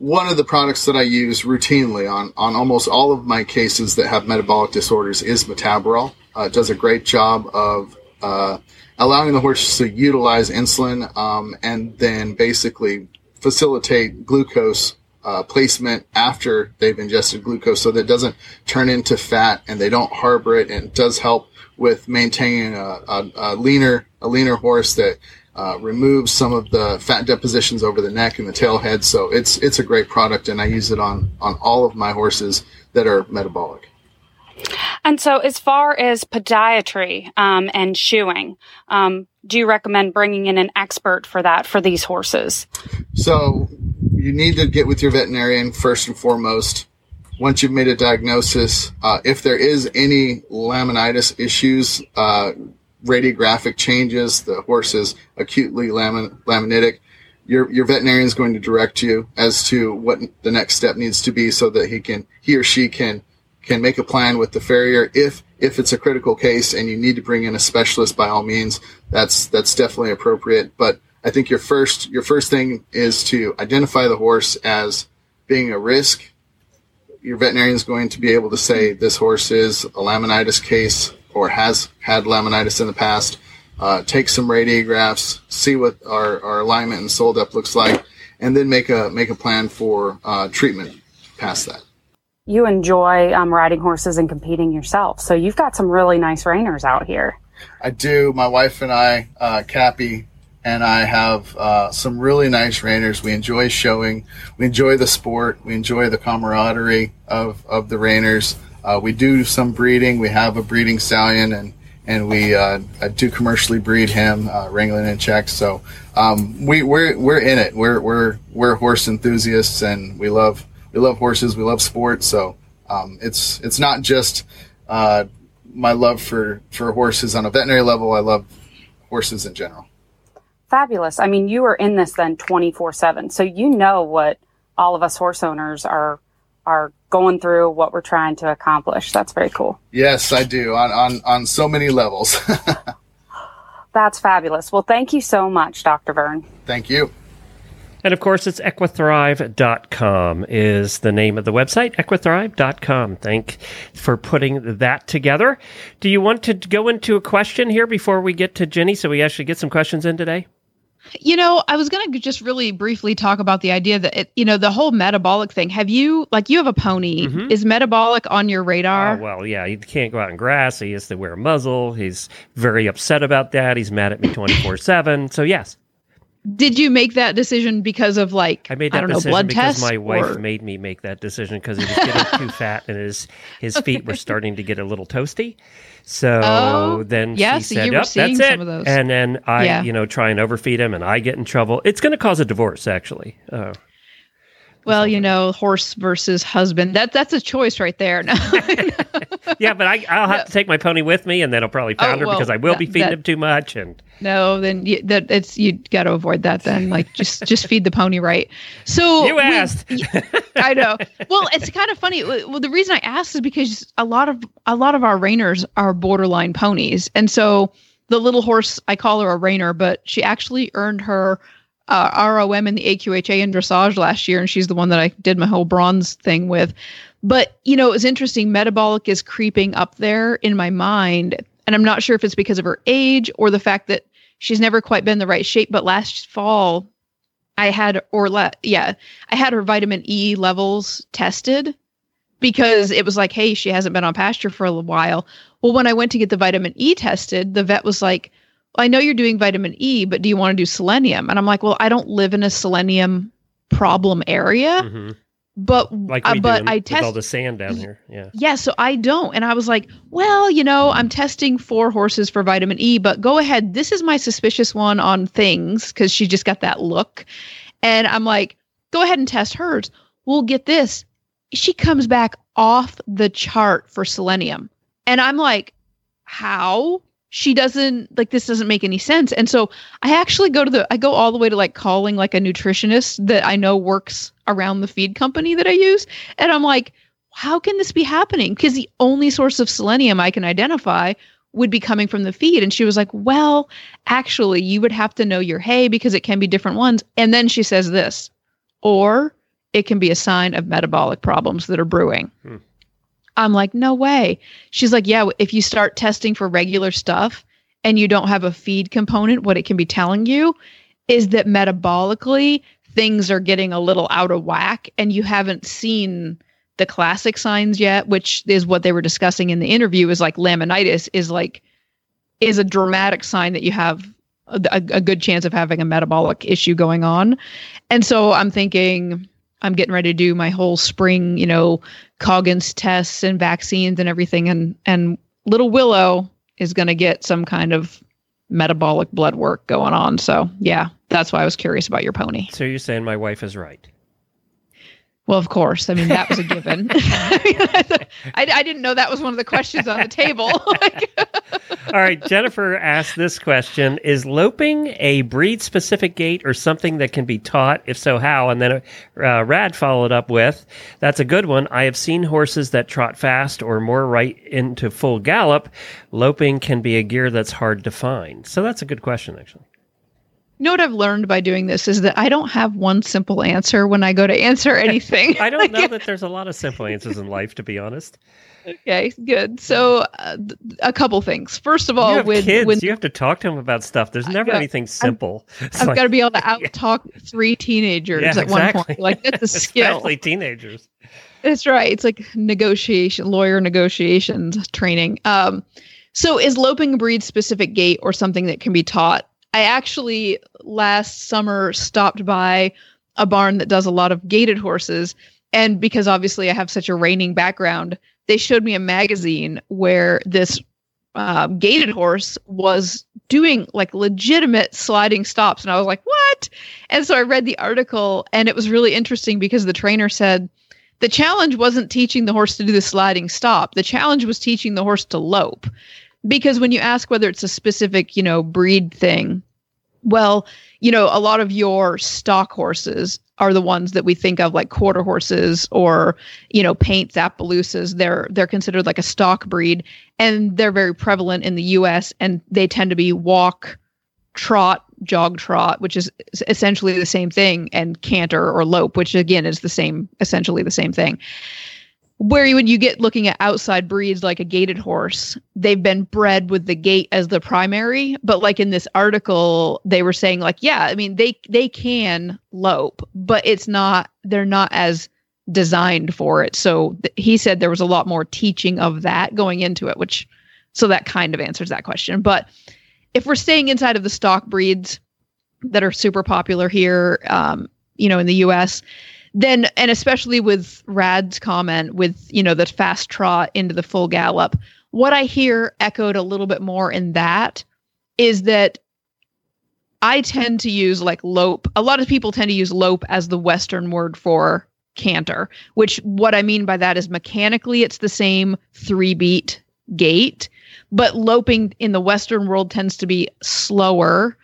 One of the products that I use routinely on on almost all of my cases that have metabolic disorders is Metabarol. Uh, it does a great job of uh, allowing the horse to utilize insulin um, and then basically facilitate glucose uh, placement after they've ingested glucose so that it doesn't turn into fat and they don't harbor it and it does help with maintaining a, a, a leaner a leaner horse that uh, removes some of the fat depositions over the neck and the tail head so it's it's a great product and I use it on on all of my horses that are metabolic. And so, as far as podiatry um, and shoeing, um, do you recommend bringing in an expert for that for these horses? So, you need to get with your veterinarian first and foremost. Once you've made a diagnosis, uh, if there is any laminitis issues, uh, radiographic changes, the horse is acutely lamin- laminitic, your, your veterinarian is going to direct you as to what the next step needs to be so that he can, he or she can, can make a plan with the farrier. If, if it's a critical case and you need to bring in a specialist, by all means, that's, that's definitely appropriate. But I think your first your first thing is to identify the horse as being a risk. Your veterinarian is going to be able to say this horse is a laminitis case or has had laminitis in the past. Uh, take some radiographs, see what our, our alignment and sole depth looks like, and then make a make a plan for uh, treatment past that. You enjoy um, riding horses and competing yourself, so you've got some really nice reiners out here. I do. My wife and I, uh, Cappy, and I have uh, some really nice reiners. We enjoy showing, we enjoy the sport, we enjoy the camaraderie of, of the reiners. Uh, we do some breeding. We have a breeding stallion, and and we uh, do commercially breed him, uh, wrangling in checks. So um, we we're we're in it. We're we're we're horse enthusiasts, and we love we love horses. We love sports. So um, it's it's not just uh, my love for for horses on a veterinary level. I love horses in general fabulous. I mean, you are in this then 24 seven. So you know what all of us horse owners are, are going through what we're trying to accomplish. That's very cool. Yes, I do on, on, on so many levels. That's fabulous. Well, thank you so much, Dr. Vern. Thank you. And of course, it's equithrive.com is the name of the website, equithrive.com. Thank for putting that together. Do you want to go into a question here before we get to Ginny so we actually get some questions in today? You know, I was going to just really briefly talk about the idea that, it, you know, the whole metabolic thing. Have you, like, you have a pony. Mm-hmm. Is metabolic on your radar? Oh, well, yeah. He can't go out in grass. He has to wear a muzzle. He's very upset about that. He's mad at me 24 7. So, yes. Did you make that decision because of like I made that I don't decision know blood because tests? my wife or- made me make that decision because he was getting too fat and his his feet were starting to get a little toasty. So Oh, then yeah, she so said, "Yep, that's some it." of those. And then I, Yeah. you know, try and overfeed him, and I get in trouble. It's going to cause a divorce, actually. Oh, Well, you know, horse versus husband. That that's a choice right there. No. yeah, but I, I'll have to take my pony with me, and then I'll probably founder Oh, well, because I will be feeding that- him too much. And no, then you, that it's you got to avoid that. Then, like, just just feed the pony right. So you we- asked. I know. Well, it's kind of funny. Well, the reason I asked is because a lot of a lot of our reiners are borderline ponies, and so the little horse I call her a reiner, but she actually earned her uh, ROM in the AQHA in dressage last year, and she's the one that I did my whole bronze thing with. But, you know, it was interesting. Metabolic is creeping up there in my mind. And I'm not sure if it's because of her age or the fact that she's never quite been the right shape. But last fall, I had, or le- yeah, I had her vitamin E levels tested because it was like, hey, she hasn't been on pasture for a while. Well, when I went to get the vitamin E tested, the vet was like, I know you're doing vitamin E, but do you want to do selenium? And I'm like, well, I don't live in a selenium problem area. Mhm. But Like uh, but I with all the sand down here. Yeah. yeah, so I don't. And I was like, well, you know, I'm testing four horses for vitamin E, but go ahead. This is my suspicious one on things because she just got that look. And I'm like, go ahead and test hers. We'll get this. She comes back off the chart for selenium. And I'm like, how? She doesn't like this doesn't make any sense. And so I actually go to the I go all the way to like calling like a nutritionist that I know works around the feed company that I use. And I'm like, how can this be happening? Because the only source of selenium I can identify would be coming from the feed. And she was like, well, actually, you would have to know your hay because it can be different ones. And then she says this, or it can be a sign of metabolic problems that are brewing. Hmm. I'm like, no way. She's like, yeah, if you start testing for regular stuff and you don't have a feed component, what it can be telling you is that metabolically things are getting a little out of whack and you haven't seen the classic signs yet, which is what they were discussing in the interview is like laminitis is like is a dramatic sign that you have a, a good chance of having a metabolic issue going on. And so I'm thinking I'm getting ready to do my whole spring, you know, Coggins tests and vaccines and everything and and little Willow is going to get some kind of metabolic blood work going on. So, yeah, that's why I was curious about your pony. So you're saying my wife is right? Well, of course. I mean, that was a given. I, I didn't know that was one of the questions on the table. All right, Jennifer asked this question Is loping a breed specific gait or something that can be taught? If so, how? And then uh, Rad followed up with That's a good one. I have seen horses that trot fast or more right into full gallop. Loping can be a gear that's hard to find. So that's a good question, actually. You know what I've learned by doing this is that I don't have one simple answer when I go to answer anything. I don't know that there's a lot of simple answers in life, to be honest. okay, good. So, uh, th- a couple things. First of all, with kids. when you have to talk to them about stuff. There's never got- anything simple. It's I've like- got to be able to out talk three teenagers Yeah, at one point. Like that's a skill. Especially teenagers. That's right. It's like negotiation, lawyer negotiations training. Um, so is loping a breed specific gait or something that can be taught? I actually last summer stopped by a barn that does a lot of gaited horses. And because obviously I have such a reining background, they showed me a magazine where this uh, gaited horse was doing like legitimate sliding stops. And I was like, what? And so I read the article and it was really interesting because the trainer said, the challenge wasn't teaching the horse to do the sliding stop. The challenge was teaching the horse to lope. Because when you ask whether it's a specific, you know, breed thing, well, you know, a lot of your stock horses are the ones that we think of like quarter horses or, you know, paints, Appaloosas. They're they're considered like a stock breed and they're very prevalent in the US and they tend to be walk, trot, jog trot, which is essentially the same thing, and canter or lope, which again is the same, essentially the same thing. Where you, when you get looking at outside breeds like a gaited horse, they've been bred with the gait as the primary. But like in this article, they were saying like, yeah, I mean they they can lope, but it's not they're not as designed for it. So th- he said there was a lot more teaching of that going into it, which so that kind of answers that question. But if we're staying inside of the stock breeds that are super popular here, um, you know, in the U.S., then and especially with Rad's comment with you know the fast trot into the full gallop, what I hear echoed a little bit more in that is that I tend to use like lope. A lot of people tend to use lope as the Western word for canter, which what I mean by that is mechanically it's the same three beat gait, but loping in the Western world tends to be slower,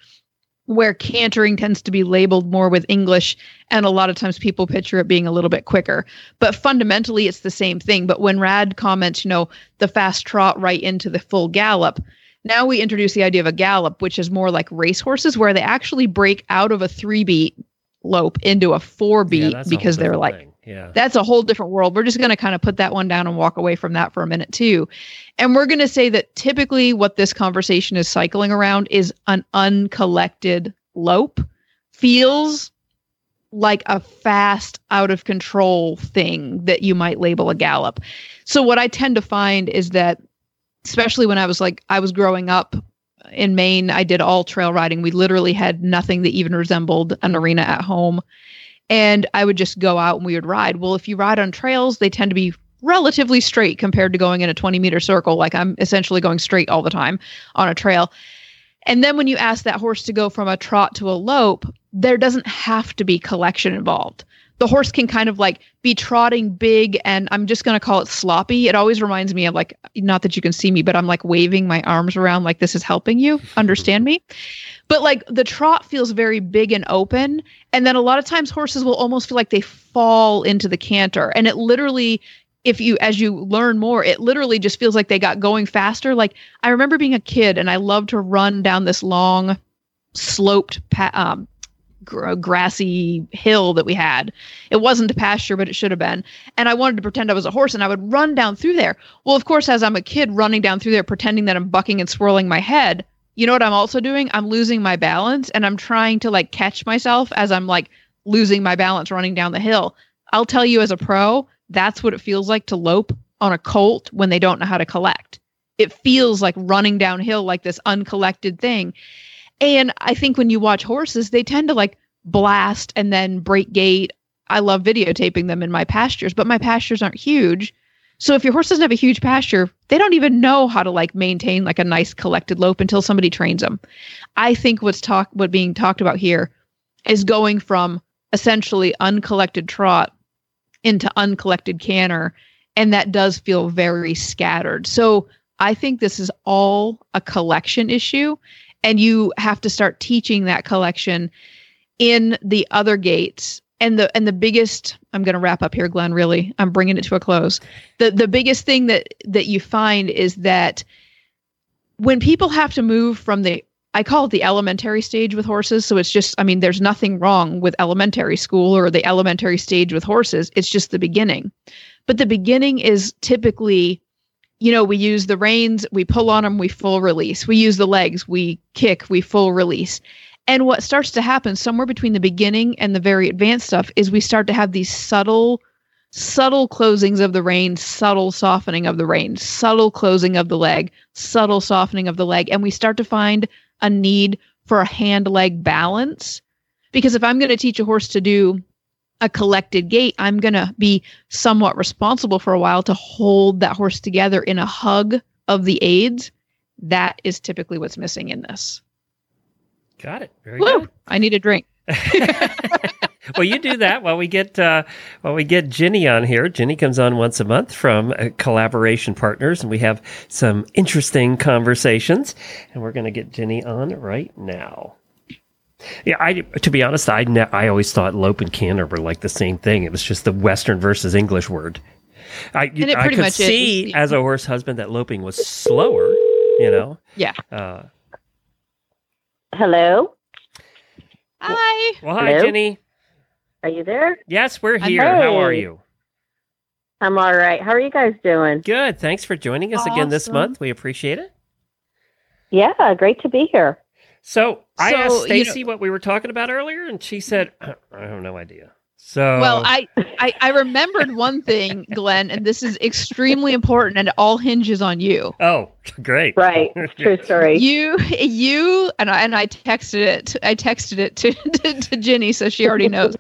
where cantering tends to be labeled more with English. And a lot of times people picture it being a little bit quicker. But fundamentally, it's the same thing. But when Rad comments, you know, the fast trot right into the full gallop, now we introduce the idea of a gallop, which is more like race horses, where they actually break out of a three beat lope into a four beat whole because they're like thing. That's a whole different world. We're just going to kind of put that one down and walk away from that for a minute too. And we're going to say that typically what this conversation is cycling around is an uncollected lope feels like a fast out of control thing that you might label a gallop. So what I tend to find is that especially when I was like I was growing up in Maine, I did all trail riding. We literally had nothing that even resembled an arena at home. And I would just go out and we would ride. Well, if you ride on trails, they tend to be relatively straight compared to going in a 20 meter circle. Like I'm essentially going straight all the time on a trail. And then when you ask that horse to go from a trot to a lope, there doesn't have to be collection involved. The horse can kind of like be trotting big and I'm just going to call it sloppy. It always reminds me of like, not that you can see me, but I'm like waving my arms around like this is helping you understand me. But like the trot feels very big and open. And then a lot of times horses will almost feel like they fall into the canter. And it literally, if you as you learn more it literally just feels like they got going faster like i remember being a kid and i loved to run down this long sloped pa- um, gr- grassy hill that we had. It wasn't a pasture but it should have been. And i wanted to pretend i was a horse and i would run down through there. Well of course as i'm a kid running down through there pretending that i'm bucking and swirling my head you know what i'm also doing? I'm losing my balance and i'm trying to like catch myself as i'm like losing my balance running down the hill. I'll tell you as a pro that's what it feels like to lope on a colt when they don't know how to collect. It feels like running downhill like this uncollected thing. And I think when you watch horses, they tend to like blast and then break gait. I love videotaping them in my pastures, but my pastures aren't huge. So if your horse doesn't have a huge pasture, they don't even know how to like maintain like a nice collected lope until somebody trains them. I think what's talk what being talked about here is going from essentially uncollected trot into uncollected canter and that does feel very scattered so i think this is all a collection issue and you have to start teaching that collection in the other gaits and the and the biggest i'm going to wrap up here glenn really i'm bringing it to a close the the biggest thing that that you find is that when people have to move from the I call it the elementary stage with horses. So it's just, I mean, there's nothing wrong with elementary school or the elementary stage with horses. It's just the beginning. But the beginning is typically, you know, we use the reins, we pull on them, we full release. We use the legs, we kick, we full release. And what starts to happen somewhere between the beginning and the very advanced stuff is we start to have these subtle, subtle closings of the rein, subtle softening of the rein, subtle closing of the leg, subtle softening of the leg. And we start to find a need for a hand leg balance. Because if I'm going to teach a horse to do a collected gait, I'm going to be somewhat responsible for a while to hold that horse together in a hug of the aids. That is typically what's missing in this. Got it. Very Woo! good. I need a drink. well, you do that while we get uh, while we get Ginny on here. Ginny comes on once a month from uh, Collaboration Partners, and we have some interesting conversations. And we're going to get Ginny on right now. Yeah, I to be honest, I ne- I always thought lope and canter were like the same thing. It was just the Western versus English word. I it I pretty could much is. see as a horse husband that loping was slower. You know. Yeah. Uh, Hello, Hi. well, hi, Hello? Ginny. are you there? Yes, we're I'm here. How are you? I'm all right. How are you guys doing? Good. Thanks for joining us again this month. We appreciate it. Yeah, great to be here. So I So, asked you know- Stacy what we were talking about earlier, and she said, uh, "I have no idea." So Well, I, I I remembered one thing, Glenn, and this is extremely important, and it all hinges on you. oh, great, Right, true story. You you and I and I texted it. I texted it to, to to Ginny, so she already knows.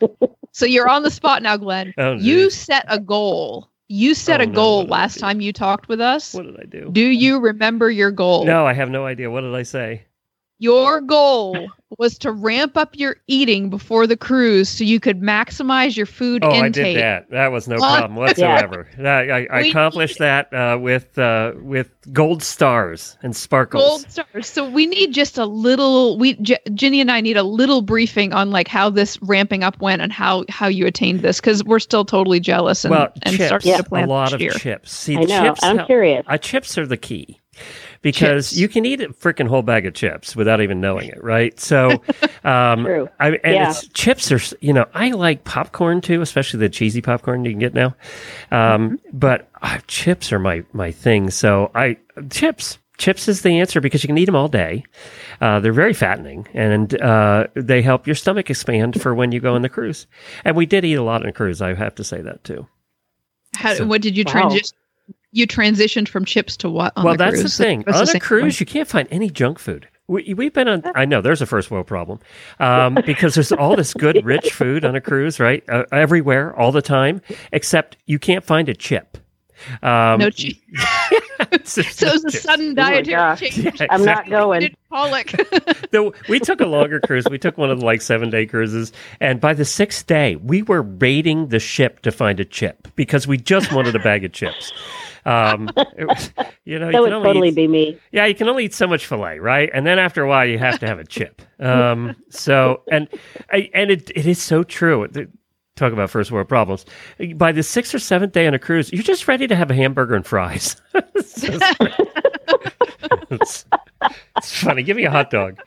So you're on the spot now, Glenn. Oh, you set a goal. You set Oh, a goal what did I last time you talked with us. What did I do? Do you remember your goal? No, I have no idea. What did I say? Your goal was to ramp up your eating before the cruise so you could maximize your food Oh, I intake. did that. That was no problem whatsoever. That- I, I We accomplished that uh, with uh, with gold stars and sparkles. Gold stars. So we need just a little. We J- Ginny and I need a little briefing on like how this ramping up went and how how you attained this because we're still totally jealous and, well, and chips, starting Yeah. to plan a lot of year. chips. See, I know. chips. I'm help- curious. Uh, chips are the key because Chips. you can eat a freaking whole bag of chips without even knowing it, right? So, um, True. I, and Yeah. it's, chips are, you know, I like popcorn too, especially the cheesy popcorn you can get now. Um, but uh, chips are my my thing. So I chips. Chips is the answer because you can eat them all day. Uh, they're very fattening and uh, they help your stomach expand for when you go on the cruise. And we did eat a lot on a cruise. I have to say that too. How, So- what did you Wow. transition? You transitioned from chips to what? On well, the that's cruise? the thing. What's on the a cruise, point? you can't find any junk food. We, we've been on. I know there's a first world problem um, because there's all this good, rich food on a cruise, right? Uh, everywhere, all the time, except you can't find a chip. Um, no cheese. it's So it was a sudden Oh dietary gosh. change. Yeah, I'm not exactly. going. Pollock. So we took a longer cruise. We took one of the like seven day cruises, and by the sixth day, we were raiding the ship to find a chip because we just wanted a bag of chips. Um, was, you know, you That would can only totally eat- be me. Yeah, you can only eat so much fillet, right? And then after a while, you have to have a chip. Um, so, and I, and it it is so true. Talk about first world problems. By the sixth or seventh day on a cruise, you're just ready to have a hamburger and fries. So it's, it's funny. Give me a hot dog.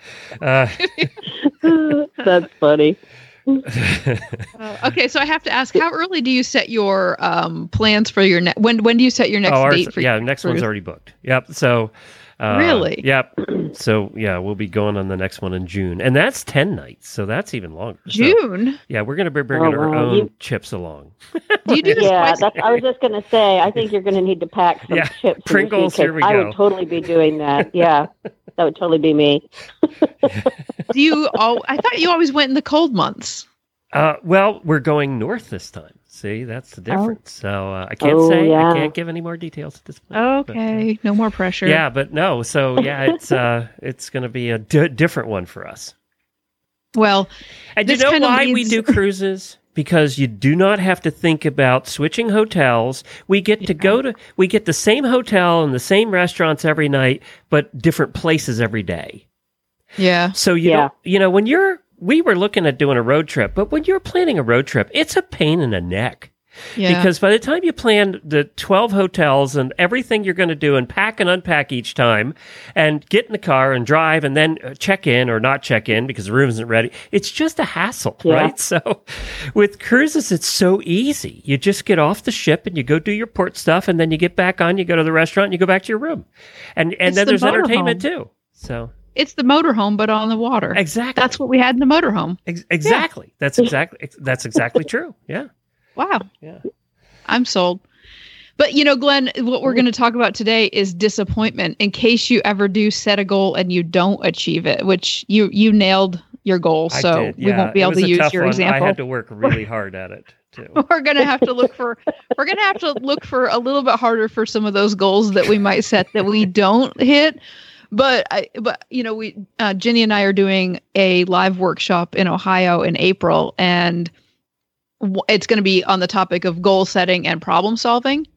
Uh, That's funny. Uh, okay, so I have to ask, how early do you set your um, plans for your next? When when do you set your next oh, date for? yeah, next one's already booked. Yep. So, uh, Really? Yep. So yeah, we'll be going on the next one in June, and that's ten nights. So that's even longer. So- June. Yeah, we're going to be bringing Oh, our wow. own You- chips along. Do you do this Yeah, twice? that's, I was just going to say, I think you're going to need to pack some Yeah, chips. Pringles, here we go. I would totally be doing that. Yeah, that would totally be me. Do you? all? I thought you always went in the cold months. Uh, well, we're going north this time. See, that's the difference. So uh, I can't Oh, say yeah. I can't give any more details at this point. but, uh, Okay, no more pressure. yeah, but no. So yeah, it's uh, it's going to be a different one for us. Well, And you know why we do cruises? Because you do not have to think about switching hotels. We get to go to we get the same hotel and the same restaurants every night, but different places every day. yeah. So you Yeah. you know when you're we were looking at doing a road trip, but when you're planning a road trip, it's a pain in the neck. Yeah. Because by the time you plan the 12 hotels and everything you're going to do and pack and unpack each time and get in the car and drive and then uh, check in or not check in because the room isn't ready, it's just a hassle, Yeah. right? So with cruises, it's so easy. You just get off the ship and you go do your port stuff and then you get back on, you go to the restaurant and you go back to your room. And, and It's then the there's entertainment motorhome. too. So it's the motorhome, but on the water. exactly. That's what we had in the motorhome. Ex- exactly. That's exactly, that's exactly true. Yeah. Wow. Yeah. I'm sold. But you know, Glenn, what we're going to talk about today is disappointment. In case you ever do set a goal and you don't achieve it, which you you nailed your goal, I so did, we won't be able to use your one. example. I had to work really hard at it too. we're going to have to look for we're going to have to look for a little bit harder for some of those goals that we might set that we don't hit but I, but you know we uh, Ginny and I are doing a live workshop in Ohio in April and it's going to be on the topic of goal setting and problem solving.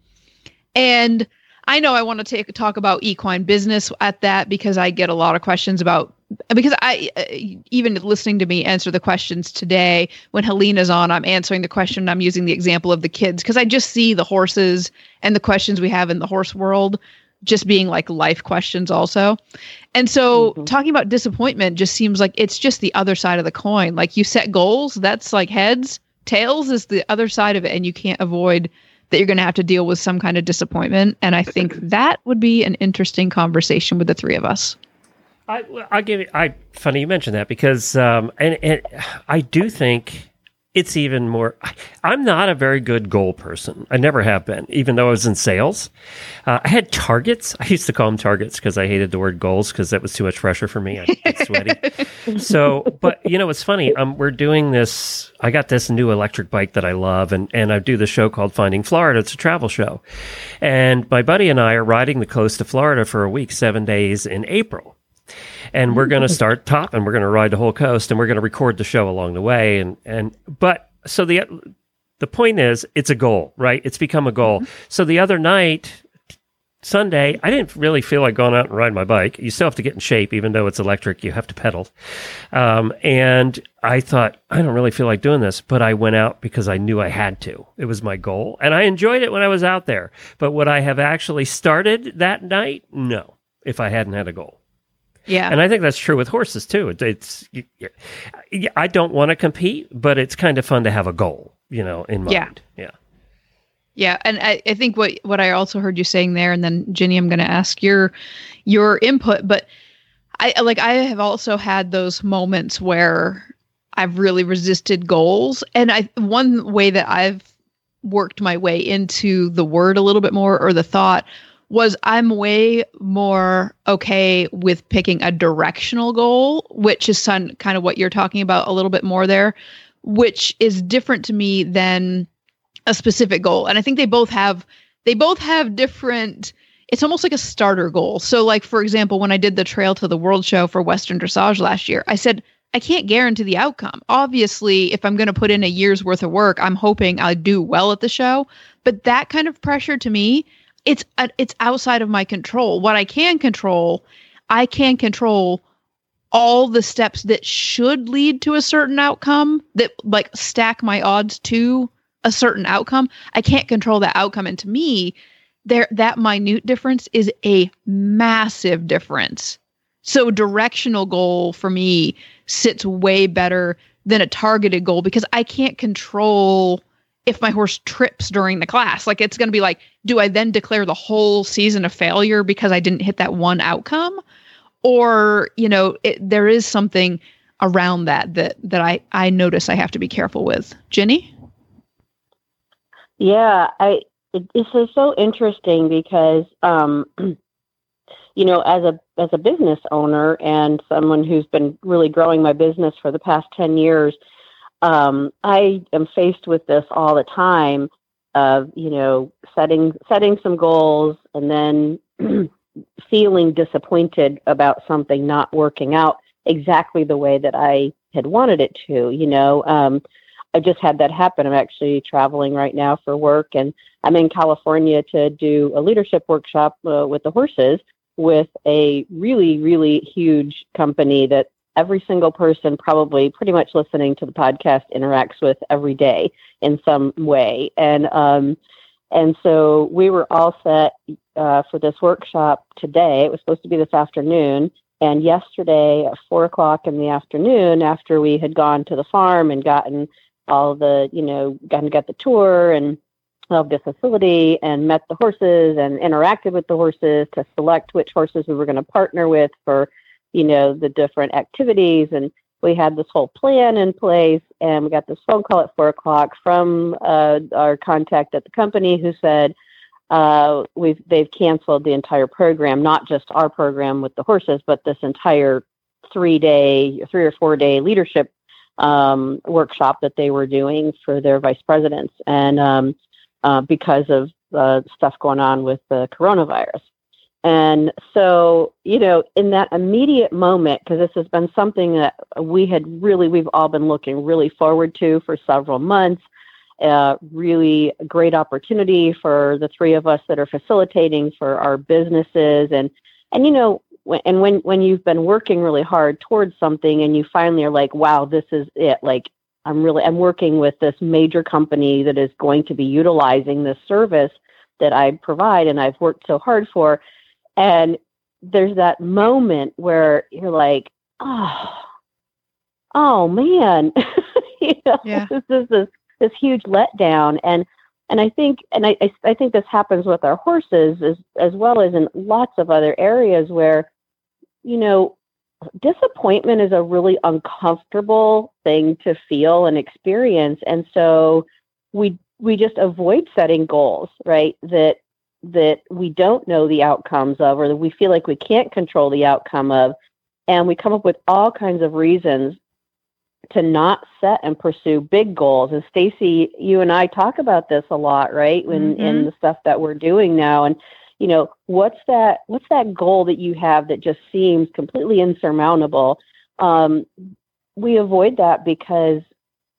And I know I want to take talk about equine business at that because I get a lot of questions about because I uh, even listening to me answer the questions today when Helena's on I'm answering the question I'm using the example of the kids because I just see the horses and the questions we have in the horse world just being like life questions also. And so Mhm. talking about disappointment just seems like it's just the other side of the coin. Like you set goals, that's like heads, tails is the other side of it and you can't avoid that you're going to have to deal with some kind of disappointment and I think that would be an interesting conversation with the three of us. I, I'll give you. I funny you mentioned that because, um, and, and I do think it's even more. I'm not a very good goal person. I never have been, even though I was in sales. Uh, I had targets. I used to call them targets because I hated the word goals because that was too much pressure for me. I get sweaty. so, but you know, it's funny. Um, we're doing this. I got this new electric bike that I love, and and I do the show called Finding Florida. It's a travel show, and my buddy and I are riding the coast of Florida for a week, seven days in April and we're going to start top and we're going to ride the whole coast and we're going to record the show along the way and and but so the the point is it's a goal right? It's become a goal. So the other night sunday i didn't really feel like going out and riding my bike. You still have to get in shape even though it's electric you have to pedal. Um, and i thought i don't really feel like doing this but i went out because i knew i had to. It was my goal and i enjoyed it when i was out there. But would i have actually started that night? No if I hadn't had a goal. Yeah. And I think that's true with horses too. It, it's you- I don't want to compete, but it's kind of fun to have a goal, you know, in mind. Yeah. Yeah. Yeah, and I, I think what what I also heard you saying there, and then Ginny, I'm going to ask your your input, but I like I have also had those moments where I've really resisted goals, and I one way that I've worked my way into the word a little bit more or the thought was I'm way more okay with picking a directional goal, which is son, kind of what you're talking about a little bit more there, which is different to me than a specific goal. And i think they both have they both have different it's almost like a starter goal. So like for example when i did the trail to the world show for western dressage last year i said i can't guarantee the outcome. Obviously if i'm going to put in a year's worth of work i'm hoping i do well at the show. But that kind of pressure to me it's uh, it's outside of my control. What i can control i can control all the steps that should lead to a certain outcome that like stack my odds to a certain outcome. I can't control that outcome. And to me there that minute difference is a massive difference. So directional goal for me sits way better than a targeted goal because i can't control if my horse trips during the class like it's going to be like do i then declare the whole season a failure because i didn't hit that one outcome? Or you know it, there is something around that that that i i notice i have to be careful with. Ginny? Yeah, I it, this is so interesting because um you know, as a as a business owner and someone who's been really growing my business for the past 10 years, um I am faced with this all the time of, you know, setting setting some goals and then feeling disappointed about something not working out exactly the way that I had wanted it to, you know. Um I just had that happen. I'm actually traveling right now for work, and I'm in California to do a leadership workshop uh, with the horses with a really, really huge company that every single person probably pretty much listening to the podcast interacts with every day in some way. And um, and so we were all set uh, for this workshop today. It was supposed to be this afternoon. And yesterday at four o'clock in the afternoon, after we had gone to the farm and gotten all the, you know, got, got the tour and of the facility and met the horses and interacted with the horses to select which horses we were going to partner with for, you know, the different activities. And we had this whole plan in place. And we got this phone call at four o'clock from uh, our contact at the company who said, uh, we've they've canceled the entire program, not just our program with the horses, but this entire three day, three or four day leadership um, workshop that they were doing for their vice presidents, and um, uh, because of uh, stuff going on with the coronavirus. And so, you know, in that immediate moment, because this has been something that we had really, we've all been looking really forward to for several months. Uh, really great opportunity for the three of us that are facilitating for our businesses, and and you know, when, and when when you've been working really hard towards something, and you finally are like, wow, this is it. Like I'm really I'm working with this major company that is going to be utilizing this service that I provide, and I've worked so hard for and there's that moment where you're like oh oh man. You know Yeah. this is this this huge letdown. And and i think and I, I i think this happens with our horses as as well as in lots of other areas where you know disappointment is a really uncomfortable thing to feel and experience. And so we we just avoid setting goals right that that we don't know the outcomes of or that we feel like we can't control the outcome of. And we come up with all kinds of reasons to not set and pursue big goals. And stacy you and i talk about this a lot right? When in the stuff that we're doing now. And you know what's that what's that goal that you have that just seems completely insurmountable? Um, we avoid that because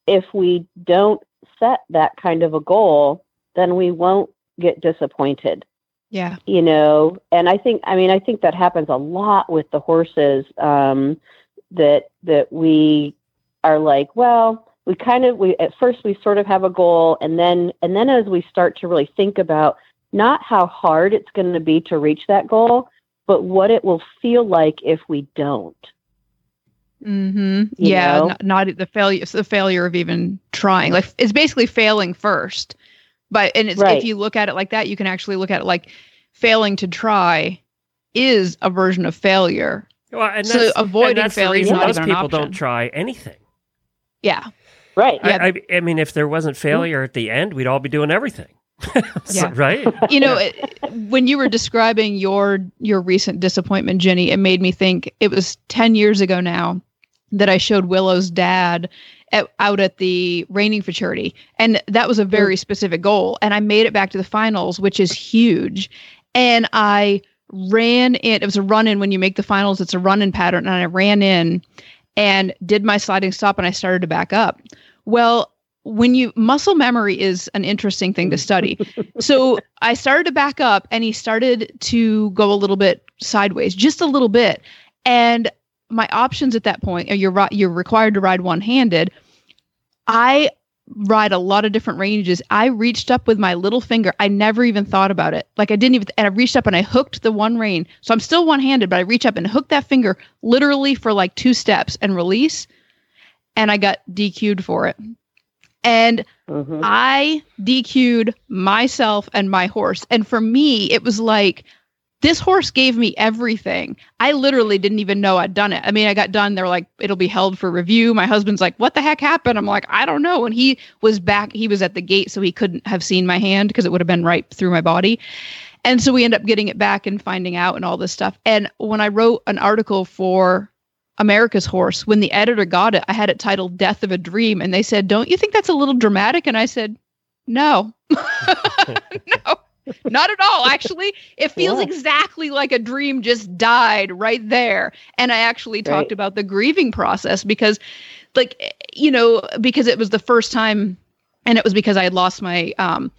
if we don't set that kind of a goal then we won't get disappointed Yeah. you know and i think i mean i think that happens a lot with the horses um that that we are like well we kind of we at first we sort of have a goal and then and then as we start to really think about not how hard it's going to be to reach that goal but what it will feel like if we don't. Mm-hmm. You Yeah, not the failure. The failure of even trying. Like it's basically failing first. But and it's, Right. if you look at it like that, you can actually look at it like failing to try is a version of failure. Well, and So that's, avoiding and that's the failure is reason not most even an people don't try anything. Yeah. Right. Yeah. I, I, I mean, if there wasn't mm-hmm. failure at the end, we'd all be doing everything. So- Yeah. right? you know it, when you were describing your your recent disappointment jenny it made me think it was 10 years ago now that i showed willow's dad at, out at the reigning for charity and that was a very mm. specific goal. And i made it back to the finals which is huge. And i ran in it was a run in. When you make the finals it's a run in pattern. And i ran in and did my sliding stop and i started to back up. Well when you muscle memory is an interesting thing to study. So I started to back up and he started to go a little bit sideways, just a little bit. And my options at that point, are you're you're required to ride one-handed. I ride a lot of different ranges. I reached up with my little finger. I never even thought about it. Like I didn't even and I reached up and I hooked the one rein. So I'm still one-handed, but I reach up and hook that finger literally for like two steps and release and I got DQ'd for it. And Mhm. I DQ'd myself and my horse. And for me, it was like this horse gave me everything. I literally didn't even know I'd done it. I mean, I got done. They're like, it'll be held for review. My husband's like, what the heck happened? I'm like, I don't know. And he was back, he was at the gate, so he couldn't have seen my hand because it would have been right through my body. And so we end up getting it back and finding out and all this stuff. And when I wrote an article for America's Horse, when the editor got it, I had it titled Death of a Dream. And they said, Don't you think that's a little dramatic? And I said, No. no. Not at all, actually. It feels Yeah. exactly like a dream just died right there. And I actually talked about the grieving process because, like, you know, because it was the first time, and it was because I had lost my um,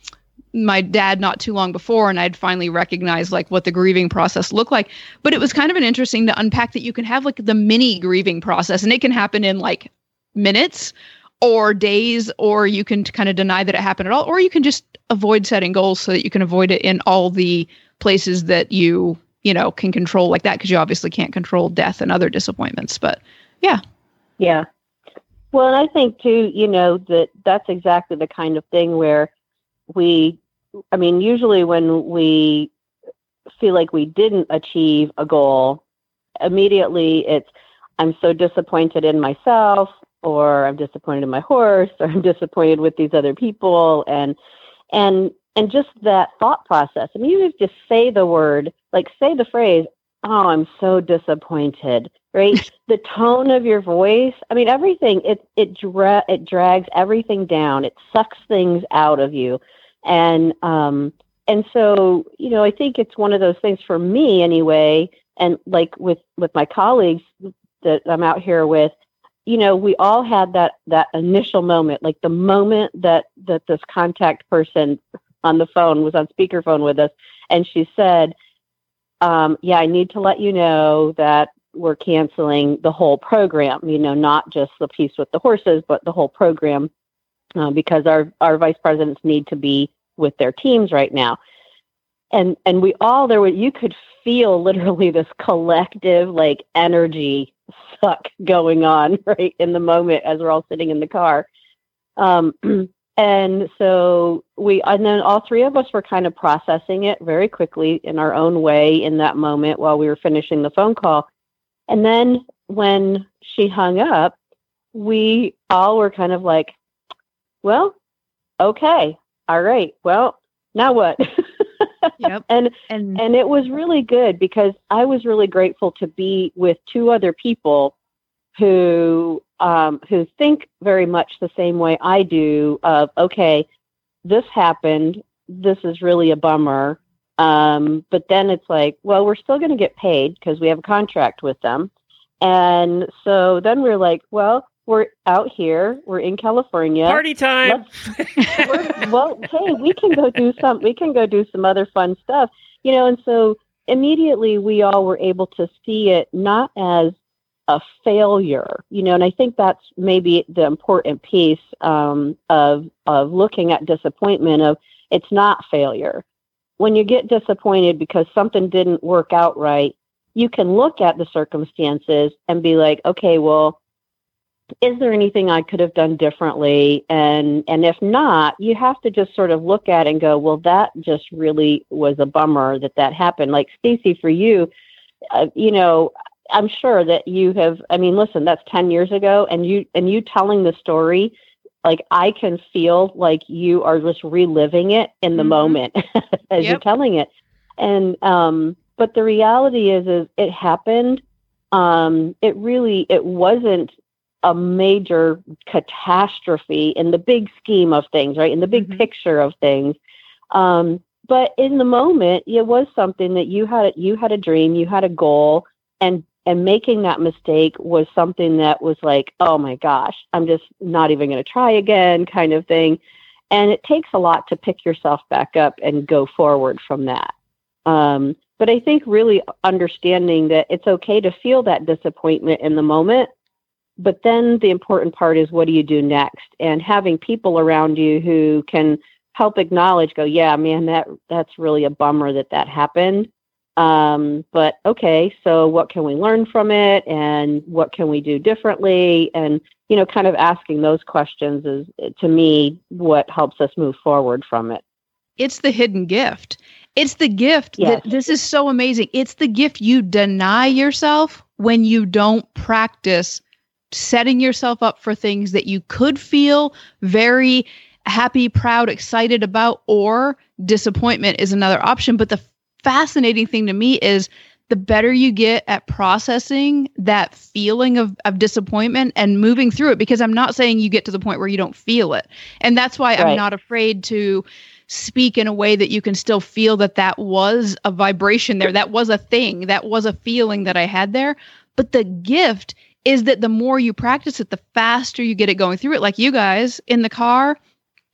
my dad not too long before and I'd finally recognized like what the grieving process looked like. But it was kind of an interesting to unpack that you can have like the mini grieving process and it can happen in like minutes or days or you can kind of deny that it happened at all or you can just avoid setting goals so that you can avoid it in all the places that you, you know, can control like that because you obviously can't control death and other disappointments. But Yeah. Yeah. Well, and I think too, you know, that that's exactly the kind of thing where we, I mean, usually when we feel like we didn't achieve a goal, immediately it's, I'm so disappointed in myself, or I'm disappointed in my horse, or I'm disappointed with these other people, and, and, and just that thought process. I mean, you just say the word, like say the phrase, oh, I'm so disappointed, right? the tone of your voice. I mean, everything. It it dra- it drags everything down. It sucks things out of you, and um and so you know, I think it's one of those things for me anyway. And like with with my colleagues that I'm out here with, you know, we all had that that initial moment, like the moment that that this contact person on the phone was on speakerphone with us, and she said. Um, yeah, I need to let you know that we're canceling the whole program, you know, not just the piece with the horses, but the whole program uh, because our, our vice presidents need to be with their teams right now. And, and we all there were, you could feel literally this collective like energy suck going on right in the moment as we're all sitting in the car. Um, and so we, and then all three of us were kind of processing it very quickly in our own way in that moment while we were finishing the phone call. And then when she hung up, we all were kind of like, well, okay, all right, well, now what? Yep. and and and it was really good because I was really grateful to be with two other people who um, who think very much the same way I do. Of okay, this happened. This is really a bummer. Um, but then it's like, well, we're still going to get paid because we have a contract with them. And so then we're like, well, we're out here. We're in California. Party time. Well, hey, we can go do some. We can go do some other fun stuff, you know. And so immediately we all were able to see it not as a failure, you know. And I think that's maybe the important piece um, of of looking at disappointment. Of it's not failure. when you get disappointed because something didn't work out right, you can look at the circumstances and be like, okay, well, is there anything I could have done differently? And and if not, you have to just sort of look at it and go, well, that just really was a bummer that that happened. Like Stacy, for you, uh, you know, I'm sure that you have. I mean, listen, that's ten years ago, and you and you telling the story like I can feel like you are just reliving it in the mm-hmm. moment as yep. you're telling it. And um but the reality is is it happened. Um it really it wasn't a major catastrophe in the big scheme of things, right? In the big mm-hmm. picture of things. Um but in the moment it was something that you had you had a dream, you had a goal and and making that mistake was something that was like oh my gosh i'm just not even going to try again kind of thing and it takes a lot to pick yourself back up and go forward from that um, but i think really understanding that it's okay to feel that disappointment in the moment but then the important part is what do you do next and having people around you who can help acknowledge go yeah man that that's really a bummer that that happened um, but okay, so what can we learn from it and what can we do differently? And, you know, kind of asking those questions is to me what helps us move forward from it. It's the hidden gift. It's the gift yes. that this is so amazing. It's the gift you deny yourself when you don't practice setting yourself up for things that you could feel very happy, proud, excited about, or disappointment is another option. But the fascinating thing to me is the better you get at processing that feeling of, of disappointment and moving through it, because I'm not saying you get to the point where you don't feel it. And that's why right. I'm not afraid to speak in a way that you can still feel that that was a vibration there. That was a thing. That was a feeling that I had there. But the gift is that the more you practice it, the faster you get it going through it. Like you guys in the car,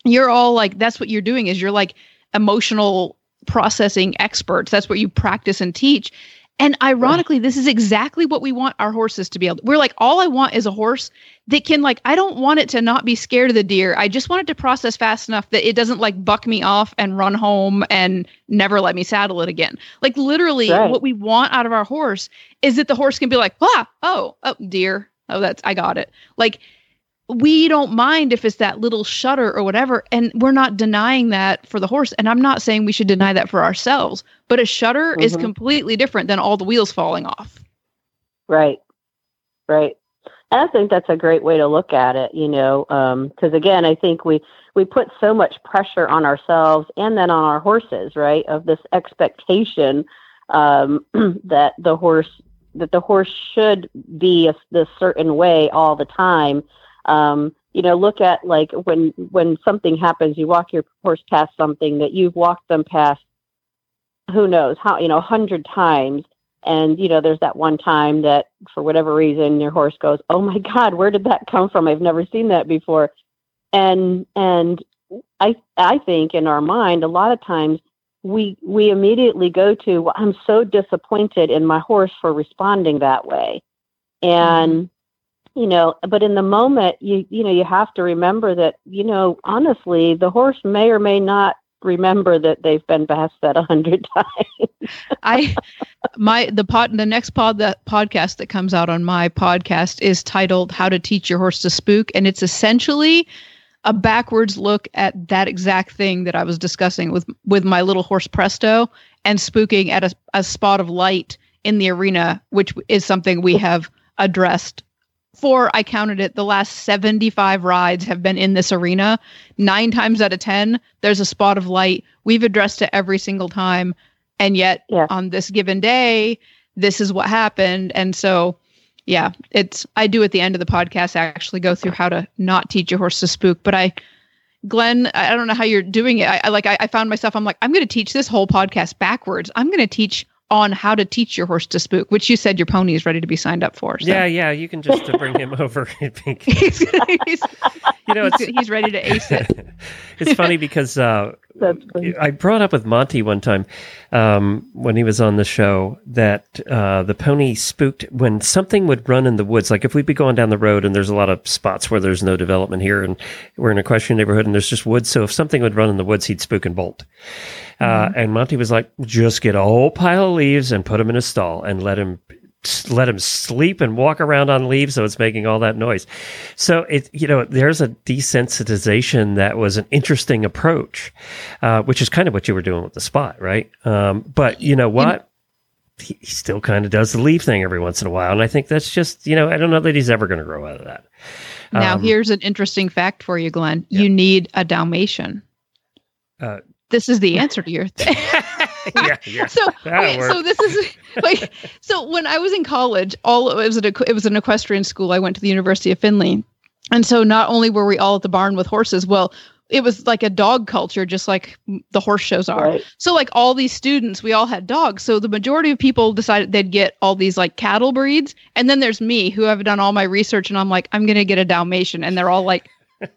you're all like, that's what you're doing is you're like emotional processing experts. That's what you practice and teach. And ironically, this is exactly what we want our horses to be able to. We're like, all I want is a horse that can, like, I don't want it to not be scared of the deer. I just want it to process fast enough that it doesn't like buck me off and run home and never let me saddle it again. Like, literally, right. what we want out of our horse is that the horse can be like, ah, oh, oh, deer. Oh, that's, I got it. Like, we don't mind if it's that little shudder or whatever. And we're not denying that for the horse. And I'm not saying we should deny that for ourselves, but a shudder mm-hmm. is completely different than all the wheels falling off. Right. Right. And I think that's a great way to look at it, you know, because um, again, I think we, we put so much pressure on ourselves and then on our horses, right? Of this expectation um, that the horse that the horse should be a, this certain way all the time um, you know, look at like when when something happens, you walk your horse past something that you've walked them past. Who knows how you know a hundred times, and you know there's that one time that for whatever reason your horse goes, "Oh my God, where did that come from? I've never seen that before." And and I I think in our mind a lot of times we we immediately go to well, I'm so disappointed in my horse for responding that way, and mm-hmm you know but in the moment you you know you have to remember that you know honestly the horse may or may not remember that they've been past that a hundred times. I my the pod the next pod that podcast that comes out on my podcast is titled how to teach your horse to spook and it's essentially a backwards look at that exact thing that i was discussing with with my little horse presto and spooking at a, a spot of light in the arena which is something we have addressed for I counted it, the last 75 rides have been in this arena. Nine times out of 10, there's a spot of light. We've addressed it every single time. And yet, yeah. on this given day, this is what happened. And so, yeah, it's, I do at the end of the podcast I actually go through how to not teach your horse to spook. But I, Glenn, I don't know how you're doing it. I, I like, I, I found myself, I'm like, I'm going to teach this whole podcast backwards. I'm going to teach on how to teach your horse to spook, which you said your pony is ready to be signed up for. So. Yeah, yeah, you can just bring him over. he's, he's, you know, he's, he's, ready to ace it. it's funny because uh, That's funny. I brought up with Monty one time um, when he was on the show that uh, the pony spooked when something would run in the woods. Like if we'd be going down the road and there's a lot of spots where there's no development here, and we're in a question neighborhood and there's just woods. So if something would run in the woods, he'd spook and bolt. Uh, and Monty was like, just get a whole pile of leaves and put him in a stall and let him let him sleep and walk around on leaves so it's making all that noise. So it you know there's a desensitization that was an interesting approach, uh, which is kind of what you were doing with the spot, right? Um, but you know what? He, he still kind of does the leaf thing every once in a while, and I think that's just you know I don't know that he's ever going to grow out of that. Now, Um, here's an interesting fact for you, Glenn. You need a Dalmatian. Uh, this is the answer to your thing. yeah, yeah. so That'll wait, so this is like so when I was in college, all it was an it was an equestrian school. I went to the University of Findlay, and so not only were we all at the barn with horses, well, it was like a dog culture, just like the horse shows are. Right. So like all these students, we all had dogs. So the majority of people decided they'd get all these like cattle breeds, and then there's me who have done all my research, and I'm like, I'm gonna get a Dalmatian, and they're all like,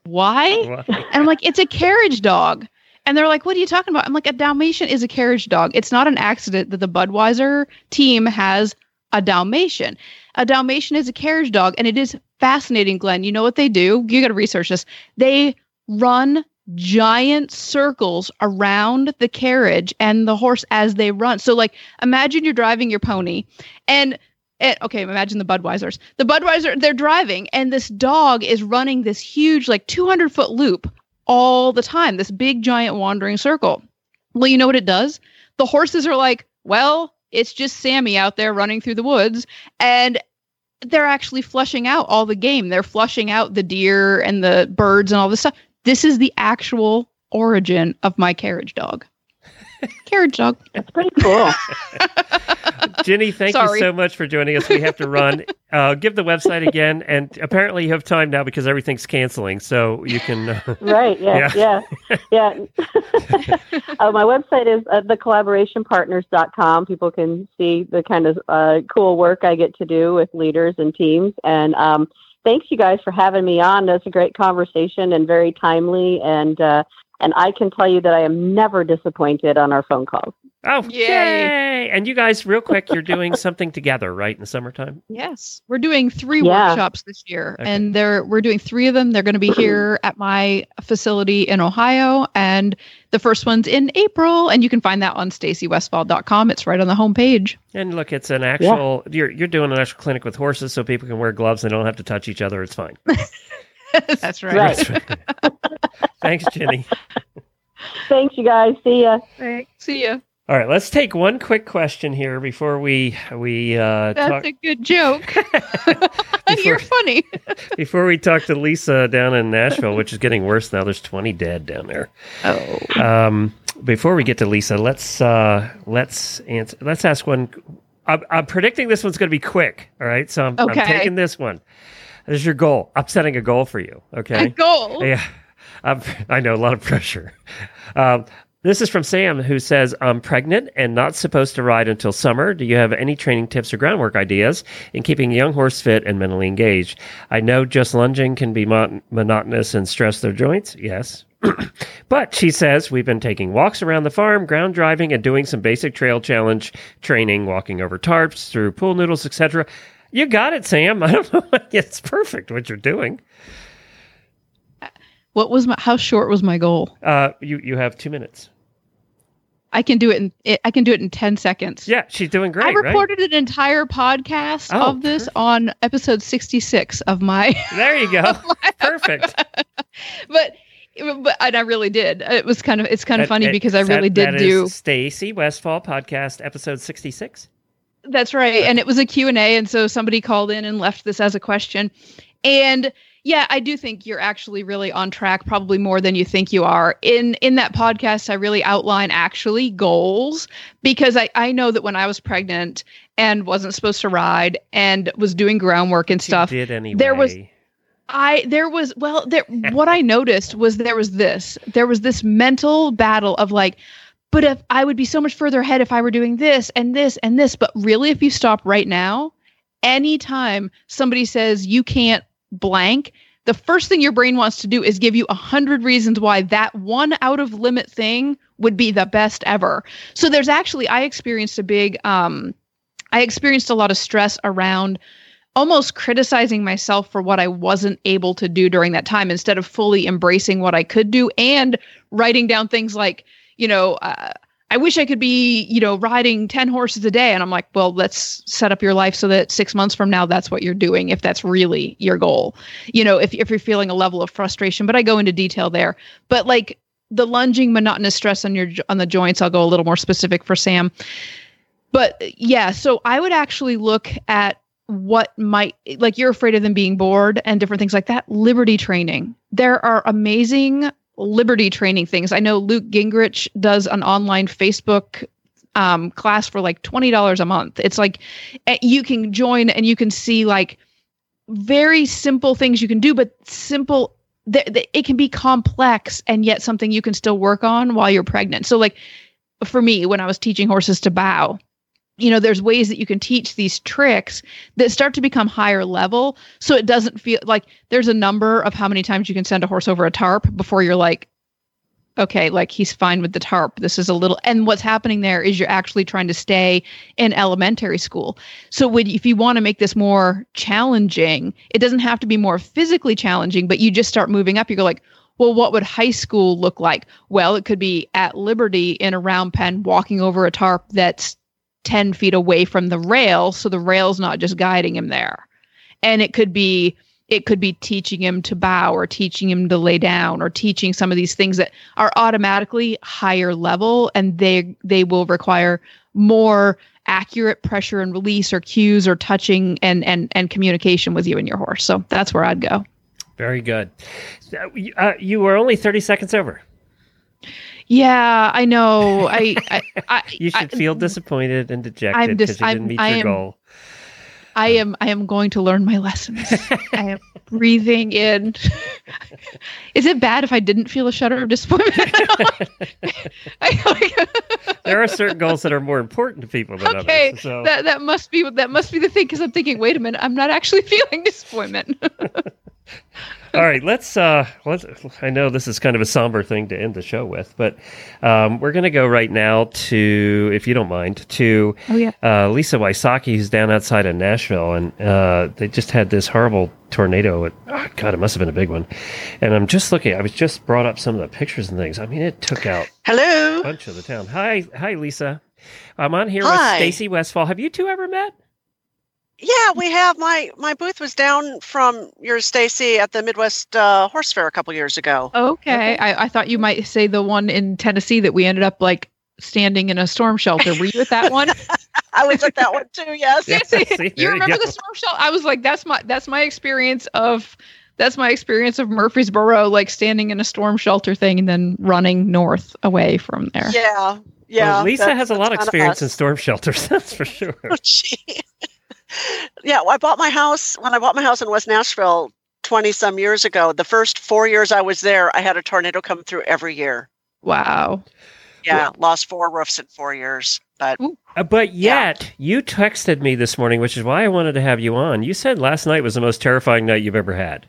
why? Well, And I'm like, it's a carriage dog. And they're like, what are you talking about? I'm like, a Dalmatian is a carriage dog. It's not an accident that the Budweiser team has a Dalmatian. A Dalmatian is a carriage dog, and it is fascinating, Glenn. You know what they do? You got to research this. They run giant circles around the carriage and the horse as they run. So, like, imagine you're driving your pony, and it, okay, imagine the Budweisers. The Budweiser, they're driving, and this dog is running this huge, like 200 foot loop all the time, this big, giant wandering circle. Well, you know what it does? The horses are like, well, it's just Sammy out there running through the woods. And they're actually flushing out all the game. They're flushing out the deer and the birds and all this stuff. This is the actual origin of my carriage dog. Carriage dog. That's pretty cool. Ginny, thank you so much for joining us. We have to run. Uh, give the website again, and apparently you have time now because everything's canceling, so you can. Uh, right yeah yeah yeah, uh, my website is uh, thecollaborationpartners.com people can see the kind of uh, cool work i get to do with leaders and teams and um, thanks you guys for having me on that's a great conversation and very timely and uh, and i can tell you that i am never disappointed on our phone calls oh, Yay. yay! And you guys, real quick, you're doing something together, right, in the summertime? Yes, we're doing three Yeah. workshops this year, Okay. and they're we're doing three of them. They're going to be mm-hmm. here at my facility in Ohio, and the first one's in April. And you can find that on stacywestfall.com. It's right on the homepage. And look, it's an actual. You're you're doing an actual clinic with horses, so people can wear gloves and don't have to touch each other. It's fine. That's right. Right. Thanks, Ginny. thanks you guys see ya See ya. All right, let's take one quick question here before we we uh, That's talk a good joke. You're funny. before we talk to Lisa down in Nashville, which is getting worse now. There's 20 dead down there. Oh, Um, before we get to Lisa, let's uh, let's answer. Let's ask one. I'm, I'm predicting this one's going to be quick. All right, so I'm, I'm taking this one. This is your goal. I'm setting a goal for you. Okay. a goal. Yeah, I'm, I know a lot of pressure. Um, this is from Sam, who says, "I'm pregnant and not supposed to ride until summer. Do you have any training tips or groundwork ideas in keeping a young horse fit and mentally engaged? I know just lunging can be mon- monotonous and stress their joints. Yes." but she says we've been taking walks around the farm, ground driving, and doing some basic trail challenge training, walking over tarps, through pool noodles, etc. You got it, Sam. I don't know. it's perfect what you're doing. What was my? How short was my goal? Uh, you you have two minutes. I can do it in. It, I can do it in ten seconds. Yeah, she's doing great. I right? recorded an entire podcast Oh, of this on episode 66 of my There you go. Perfect. but but and I really did. It was kind of it's kind of That- funny that- because I that- really did do Stacy Westfall podcast episode 66. That's right. And it was a Q&A and so somebody called in and left this as a question. And yeah, I do think you're actually really on track probably more than you think you are. In in that podcast I really outline actually goals because I I know that when I was pregnant and wasn't supposed to ride and was doing groundwork and stuff did anyway. there was- I there was well there what I noticed was there was this there was this mental battle of like but if I would be so much further ahead if I were doing this and this and this but really if you stop right now anytime somebody says you can't blank the first thing your brain wants to do is give you a hundred reasons why that one out of limit thing would be the best ever. So there's actually I experienced a big um I experienced a lot of stress around almost criticizing myself for what I wasn't able to do during that time instead of fully embracing what I could do and writing down things like, you know, uh, I wish I could be, you know, riding 10 horses a day. And I'm like, well, let's set up your life so that six months from now, that's what you're doing, if that's really your goal. You know, if, if you're feeling a level of frustration, but I go into detail there. But like the lunging monotonous stress on your on the joints, I'll go a little more specific for Sam. But yeah, so I would actually look at what might like you're afraid of them being bored and different things like that. Liberty training. There are amazing liberty training things. I know Luke Gingerich does an online Facebook um, class for like $20 a month. It's like eh, you can join and you can see like very simple things you can do, but simple. Th- th- it can be complex and yet something you can still work on while you're pregnant. So, like for me, when I was teaching horses to bow, you know there's ways that you can teach these tricks that start to become higher level. So it doesn't feel like there's a number of how many times you can send a horse over a tarp before you're like okay like he's fine with the tarp. This is a little and what's happening there is you're actually trying to stay in elementary school. So if you want to make this more challenging it doesn't have to be more physically challenging but you just start moving up you go like well, what would high school look like? Well, it could be at Liberty in a round pen, walking over a tarp that's 10 feet away from the rail so the rail's not just guiding him there. And it could be it could be teaching him to bow or teaching him to lay down or teaching some of these things that are automatically higher level and they they will require more accurate pressure and release or cues or touching and and and communication with you and your horse. So that's where i'd go. Very good. Uh, you were only 30 seconds over yeah, I know. I, I, I you should I, feel disappointed and dejected because dis- you didn't meet I your goal. I am. I am going to learn my lessons. I am breathing in. Is it bad if I didn't feel a shudder of disappointment? there are certain goals that are more important to people than okay, others. So. that that must be that must be the thing because I'm thinking, wait a minute, I'm not actually feeling disappointment. All right, let's. Uh, let's. I know this is kind of a somber thing to end the show with, but um, we're going to go right now to, if you don't mind, to oh, yeah. uh, Lisa Wysocki, who's down outside of Nashville, and uh, they just had this horrible tornado. At, oh God, it must have been a big one. And I'm just looking. I was just brought up some of the pictures and things. I mean, it took out hello a bunch of the town. Hi, hi, Lisa. I'm on here Hi. with Stacy Westfall. Have you two ever met? Yeah, we have. My my booth was down from your Stacy at the Midwest uh, Horse Fair a couple years ago. Okay, I, I thought you might say the one in Tennessee that we ended up like standing in a storm shelter. Were you at that one? I was at that one too. Yes. Yeah, see, you remember you the storm shelter? I was like, that's my that's my experience of that's my experience of Murfreesboro, like standing in a storm shelter thing and then running north away from there. Yeah. Yeah. Well, Lisa has a lot of experience in storm shelters, that's for sure. Oh, gee yeah, I bought my house when I bought my house in West Nashville 20 some years ago. The first four years I was there, I had a tornado come through every year. Wow. Yeah, lost four roofs in four years. But uh, but yet yeah. you texted me this morning, which is why I wanted to have you on. You said last night was the most terrifying night you've ever had.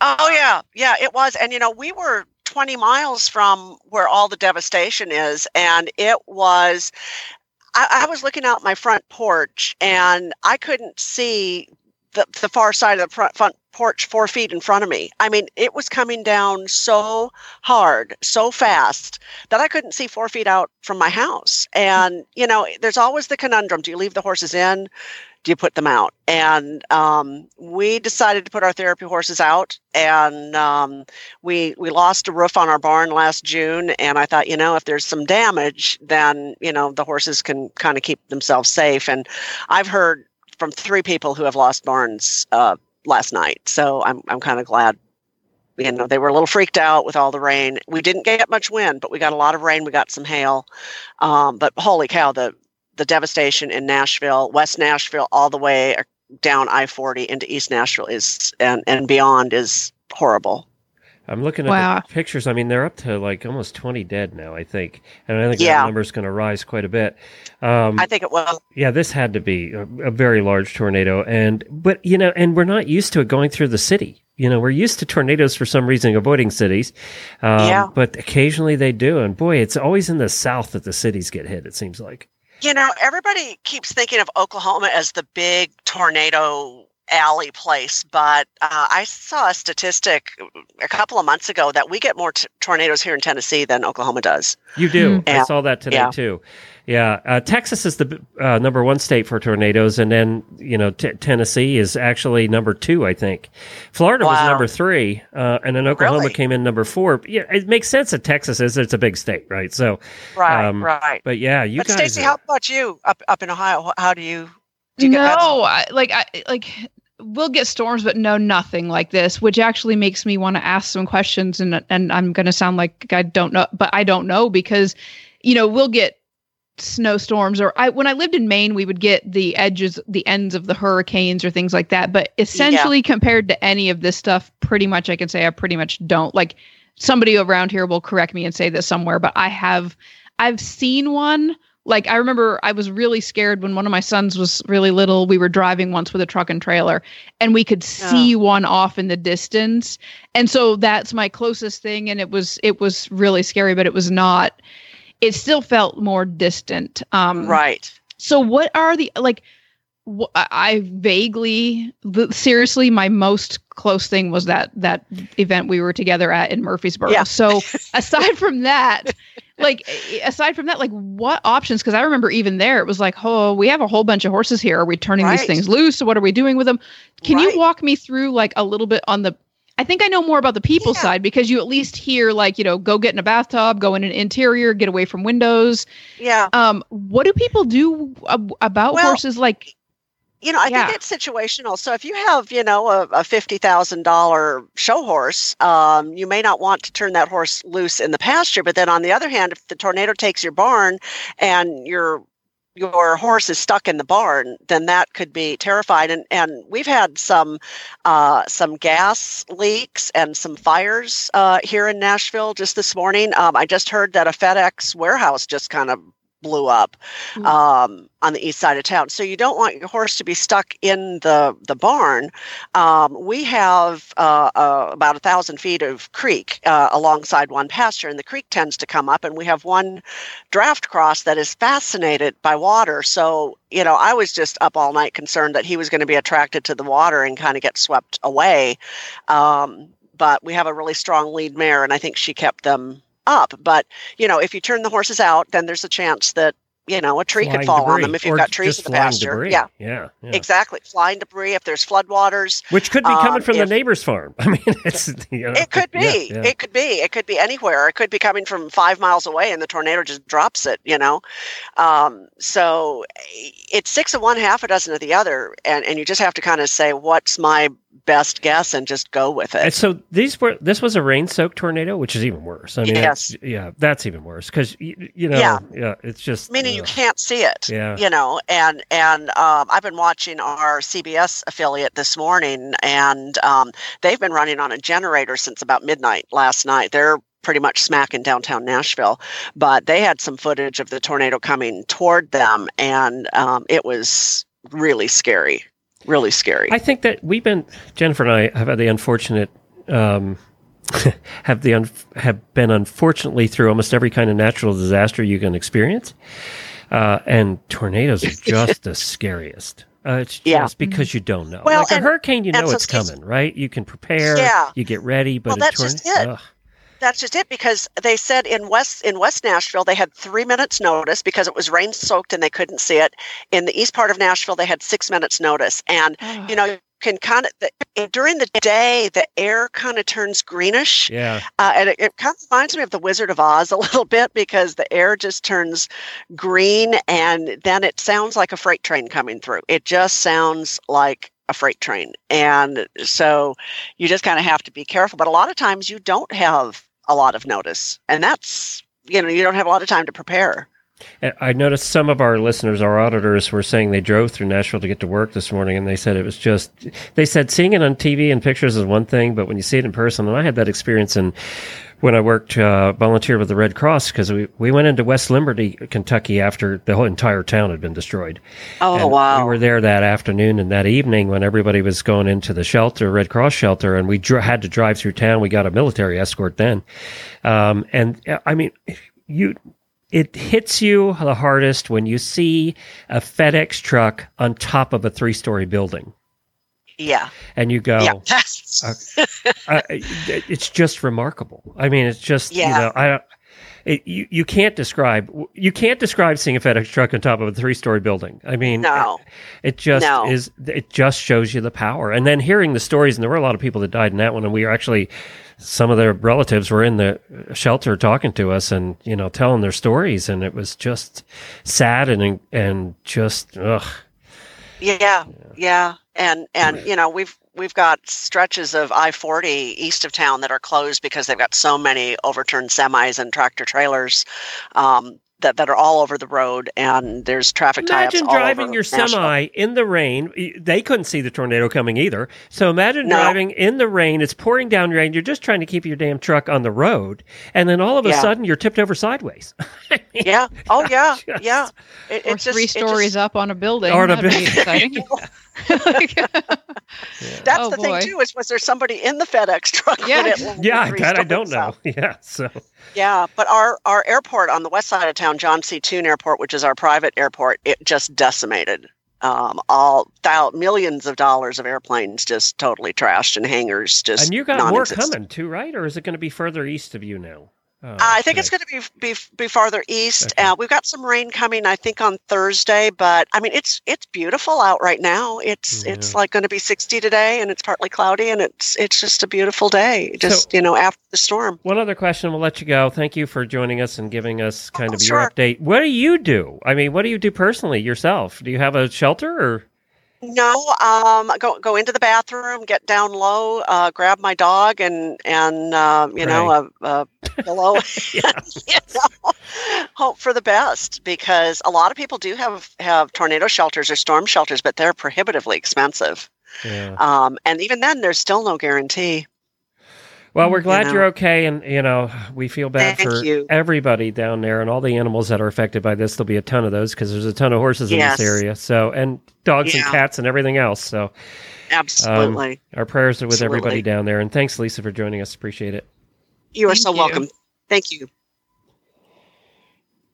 Oh yeah, yeah, it was. And you know, we were 20 miles from where all the devastation is, and it was I, I was looking out my front porch and I couldn't see the, the far side of the front, front porch four feet in front of me. I mean, it was coming down so hard, so fast that I couldn't see four feet out from my house. And, you know, there's always the conundrum do you leave the horses in? Do you put them out? And um, we decided to put our therapy horses out, and um, we we lost a roof on our barn last June. And I thought, you know, if there's some damage, then you know the horses can kind of keep themselves safe. And I've heard from three people who have lost barns uh, last night. So I'm I'm kind of glad. You know, they were a little freaked out with all the rain. We didn't get much wind, but we got a lot of rain. We got some hail. Um, but holy cow, the the devastation in Nashville, West Nashville, all the way down I forty into East Nashville is and and beyond is horrible. I'm looking at wow. the pictures. I mean, they're up to like almost 20 dead now, I think. And I think yeah. that number's going to rise quite a bit. Um, I think it will. Yeah, this had to be a, a, very large tornado. And, but, you know, and we're not used to it going through the city. you know, we're used to tornadoes for some reason avoiding cities. Um, Yeah. But occasionally they do. And boy, it's always in the south that the cities get hit, it seems like. You know, everybody keeps thinking of Oklahoma as the big tornado alley place, but uh, I saw a statistic a couple of months ago that we get more t- tornadoes here in Tennessee than Oklahoma does. You do. I saw that today Yeah. too. Yeah. Uh, Texas is the uh, number one state for tornadoes. And then, you know, t- Tennessee is actually number two, I think. Florida was number three. Uh, and then Oklahoma Really? came in number four. Yeah. It makes sense that Texas is. It's a big state, right? So, Right, Um, right. but yeah, you but guys. Stacey, are- how about you up up in Ohio? How do you? Do you no, get that? I, like I like we'll get storms, but no, nothing like this, which actually makes me want to ask some questions. And and I'm going to sound like I don't know, but I don't know because you know we'll get snowstorms or I when I lived in Maine, we would get the edges, the ends of the hurricanes or things like that. But essentially, compared to any of this stuff, pretty much I can say I pretty much don't like. Somebody around here will correct me and say this somewhere, but I have I've seen one. Like I remember I was really scared when one of my sons was really little. We were driving once with a truck and trailer and we could see one off in the distance. And so that's my closest thing and it was it was really scary, but it was not it still felt more distant. Um Right. so what are the like wh- I vaguely seriously my most close thing was that that event we were together at in Murfreesboro. Yeah. So aside from that, like aside from that, like what options? Because I remember even there, it was like, oh, we have a whole bunch of horses here. Are we turning these things loose? So what are we doing with them? Can Right. you walk me through like a little bit on the? I think I know more about the people Yeah. side because you at least hear like you know go get in a bathtub, go in an interior, get away from windows. Yeah. Um, what do people do ab- about Well, horses? Like, You know, I Yeah. think it's situational. So if you have, you know, a, a fifty thousand dollar show horse, um, you may not want to turn that horse loose in the pasture. But then on the other hand, if the tornado takes your barn and your your horse is stuck in the barn, then that could be terrified. And and we've had some uh, some gas leaks and some fires uh, here in Nashville just this morning. Um, I just heard that a FedEx warehouse just kind of blew up Mm. um, on the east side of town. So you don't want your horse to be stuck in the the barn. Um, we have uh, uh, about a thousand feet of creek uh, alongside one pasture, and the creek tends to come up, and we have one draft cross that is fascinated by water. So you know, I was just up all night concerned that he was going to be attracted to the water and kind of get swept away. Um, but we have a really strong lead mare, and I think she kept them up. But you know, if you turn the horses out, then there's a chance that you know a tree flying could fall on them if you've or got trees in the pasture. Yeah, Yeah. yeah. exactly. Flying debris. If there's floodwaters, Which could be coming Um, from the neighbor's farm. I mean, it's you know, it could yeah, be. yeah. It could be. It could be anywhere. It could be coming from five miles away, and the tornado just drops it. You know, um, so it's six of one, half a dozen of the other, and and you just have to kind of say, what's my best guess, and just go with And it. so these were this was a rain soaked tornado, which is even worse. I mean, Yes. yeah, that's even worse because you, you know, Yeah. yeah, it's just Meaning you can't see it. Yeah. You know, and and um, I've been watching our CBS affiliate this morning, and um, they've been running on a generator since about midnight last night. They're pretty much smack in downtown Nashville, but they had some footage of the tornado coming toward them, and um, it was really scary, really scary. I think that we've been Jennifer and I have had the unfortunate um, have the un, have been unfortunately through almost every kind of natural disaster you can experience, uh, and tornadoes are just the scariest. Uh, it's just Yeah. because you don't know. Well, like a hurricane, you know it's coming, right? You can prepare, Yeah. you get ready, but Well, a that's torn- just it. ugh. That's just it because they said in West in West Nashville they had three minutes notice because it was rain soaked and they couldn't see it. In the east part of Nashville they had six minutes notice, and you know you can kind of the, during the day the air kind of turns greenish, Yeah, uh, and it, it kind of reminds me of the Wizard of Oz a little bit because the air just turns green and then it sounds like a freight train coming through. It just sounds like a freight train. And so you just kind of have to be careful. But a lot of times you don't have a lot of notice. And that's, you know, you don't have a lot of time to prepare. I- noticed some of our listeners, our auditors, were saying they drove through Nashville to get to work this morning, and they said it was just. They said seeing it on TV and pictures is one thing, but when you see it in person, and I had that experience in when I worked uh, volunteer with the Red Cross because we we went into West Liberty, Kentucky, after the whole entire town had been destroyed. Oh And wow! We were there that afternoon and that evening when everybody was going into the shelter, Red Cross shelter, and we dr- had to drive through town. We got a military escort then, um, and uh, I mean, you. It hits you the hardest when you see a FedEx truck on top of a three-story building, yeah, and you go, yeah. That's, uh, it's just remarkable. I mean, it's just Yeah. you know, I it, you you can't describe you can't describe seeing a FedEx truck on top of a three story building. I mean, no. it just No. is. It just shows you the power. And then hearing the stories, and there were a lot of people that died in that one, and we were actually some of their relatives were in the shelter talking to us and you know telling their stories, and it was just sad and and just ugh. Yeah, yeah, and and you know we've we've got stretches of I forty east of town that are closed because they've got so many overturned semis and tractor trailers um, that that are all over the road, and there's traffic tie-ups Imagine all driving over your Nashville. semi in the rain. They couldn't see the tornado coming either. So imagine No. driving in the rain. It's pouring down rain. You're just trying to keep your damn truck on the road, and then all of a Yeah. sudden you're tipped over sideways. Yeah. Oh yeah. Just- yeah. It, or it just, three it just- stories up on a building. On a That'd be building. exciting. Like- That's Oh, the boy. thing too. Is was there somebody in the FedEx truck? Yeah. it landed yeah, three that I don't know. up? Yeah, so Yeah, but our our airport on the west side of town, John C. Tune Airport, which is our private airport, it just decimated. Um, all thou- millions of dollars of airplanes just totally trashed and hangars just. and you got more non-existent. coming too, right? Or is it going to be further east of you now? Oh, I think it's going to be be be farther east. Okay. Uh, we've got some rain coming, I think, on Thursday. But I mean, it's it's beautiful out right now. It's it's like going to be sixty today, and it's partly cloudy, and it's it's just a beautiful day. Just you know, after the storm. One other question, we'll let you go. Thank you for joining us and giving us kind Oh, of your update. What do you do? I mean, what do you do personally yourself? Do you have a shelter or? No, um, go go into the bathroom, get down low, uh, grab my dog, and and uh, you know a, a pillow. you know, hope for the best because a lot of people do have have tornado shelters or storm shelters, but they're prohibitively expensive. Yeah. Um, and even then, there's still no guarantee. Well, we're you glad know. you're okay, and you know we feel bad Thank for you. everybody down there and all the animals that are affected by this. There'll be a ton of those because there's a ton of horses in this area. So, and dogs and cats and everything else. So, Absolutely, our prayers are with Absolutely. everybody down there. And thanks, Lisa, for joining us. Appreciate it. you are Thank so you. welcome. Thank you.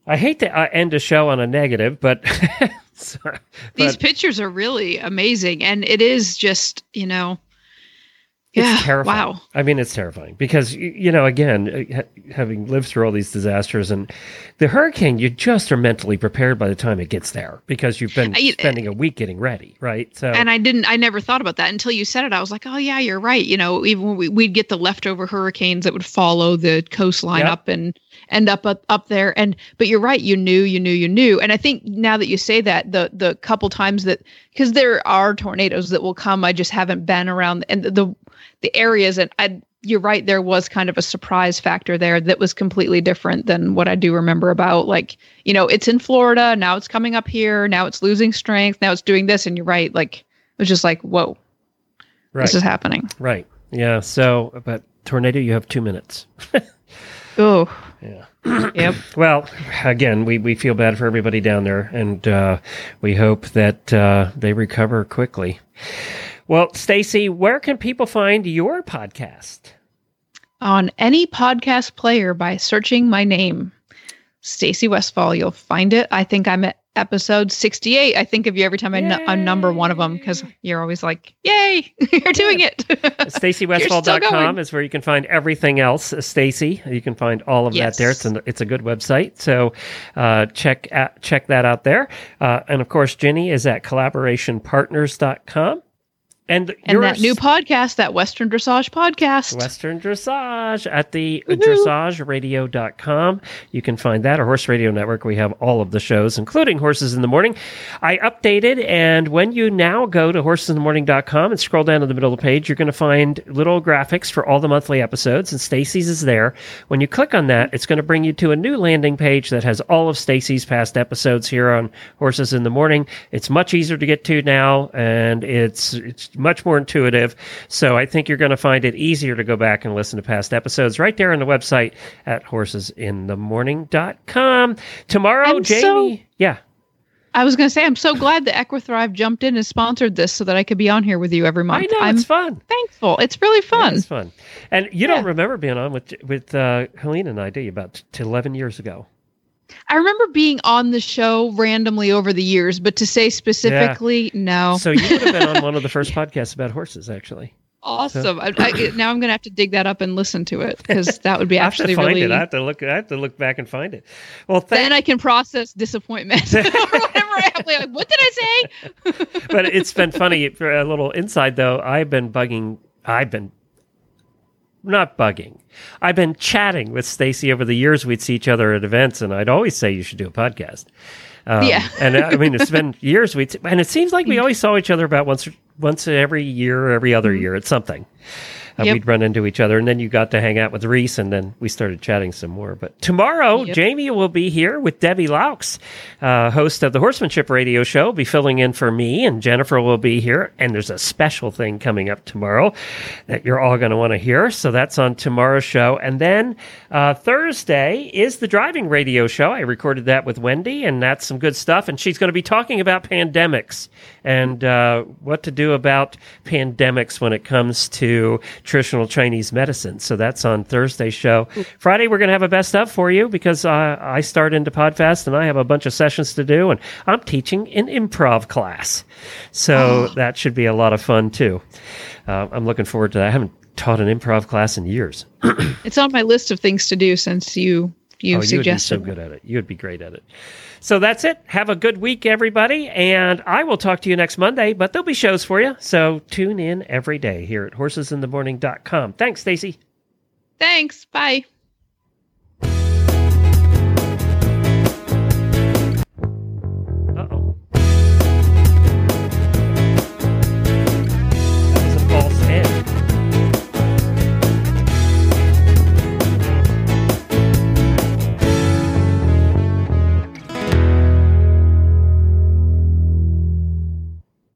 I hate to uh, end a show on a negative, but, sorry, These pictures are really amazing, and it is just you know, it's yeah, terrifying. wow. I mean, it's terrifying because you know, again, uh, ha- having lived through all these disasters and the hurricane, you just are mentally prepared by the time it gets there because you've been I- spending a week getting ready, right? So, And I didn't, I never thought about that until you said it. I was like, oh yeah, you're right. You know, even when we, we'd get the leftover hurricanes that would follow the coastline Yep. up and end up, up up there. And but you're right, you knew, you knew, you knew. And I think now that you say that, the the couple times that because there are tornadoes that will come, I just haven't been around and the the, the areas and I. You're right. There was kind of a surprise factor there that was completely different than what I do remember about. Like, you know, it's in Florida now. It's coming up here now. It's losing strength now. It's doing this, and you're right. Like, it was just like, whoa, right, this is happening. right, yeah. So, but tornado, you have two minutes. Oh, Yeah. yep. Well, again, we, we feel bad for everybody down there, and uh, we hope that uh, they recover quickly. Well, Stacy, where can people find your podcast? On any podcast player by searching my name, Stacy Westfall, you'll find it. I think I'm at episode 68. I think of you every time I, number one of them because you're always like, "Yay, you're doing it!" StacyWestfall.com is where you can find everything else. uh, Stacy, you can find all of Yes. that there. It's, an, it's a good website, so uh, check out, check that out there. Uh, and of course, Ginny is at collaborationpartners.com. And, and that new podcast, that Western Dressage podcast. Western Dressage at the dressageradio.com. You can find that, or Horse Radio Network. We have all of the shows, including Horses in the Morning. I updated, and when you now go to horsesinthemorning.com and scroll down to the middle of the page, you're going to find little graphics for all the monthly episodes, and Stacy's is there. When you click on that, it's going to bring you to a new landing page that has all of Stacy's past episodes here on Horses in the Morning. It's much easier to get to now, and it's it's much more intuitive. So I think you're going to find it easier to go back and listen to past episodes right there on the website at horsesinthemorning.com. Tomorrow, Jamie. so- yeah. I was going to say, I'm so glad that Equithrive jumped in and sponsored this so that I could be on here with you every month. I know I'm it's fun. thankful. It's really fun. It's fun. And you Yeah. don't remember being on with with uh, Helena and I, do you? About t- 11 years ago. I remember being on the show randomly over the years, but to say specifically, no. So you would have been on one of the first podcasts about horses, actually. awesome. I, I, now I'm going to have to dig that up and listen to it because that would be I have to find really. it. I have to look. I have to look back and find it. Well, thank, then I can process disappointment or whatever. I'm like, what did I say? but it's been funny for a little inside though. I've been bugging. I've been not bugging. I've been chatting with Stacy over the years. We'd see each other at events, and I'd always say you should do a podcast. Um, Yeah. and uh, I mean, it's been years. We and it seems like we mm. always saw each other about once once every year, or every other mm-hmm. year at something. Uh, Yep. We'd run into each other, and then you got to hang out with Reese, and then we started chatting some more. But tomorrow, Yep. Jamie will be here with Debbie Laux, uh, host of the Horsemanship Radio Show, be filling in for me, and Jennifer will be here. And there's a special thing coming up tomorrow that you're all going to want to hear. So that's on tomorrow's show. And then uh, Thursday is the driving radio show. I recorded that with Wendy, and that's some good stuff. And she's going to be talking about pandemics and uh, what to do about pandemics when it comes to traditional Chinese medicine. So that's on Thursday's show. Friday, we're going to have a best of for you because uh, I start into Podfest and I have a bunch of sessions to do, and I'm teaching an improv class. So that should be a lot of fun too. Uh, I'm looking forward to that. I haven't taught an improv class in years. It's on my list of things to do since you you oh, you would be so good at it. You would be great at it. So that's it. Have a good week, everybody. And I will talk to you next Monday, but there'll be shows for you. So tune in every day here at horsesinthemorning.com. Thanks, Stacy. Thanks. Bye.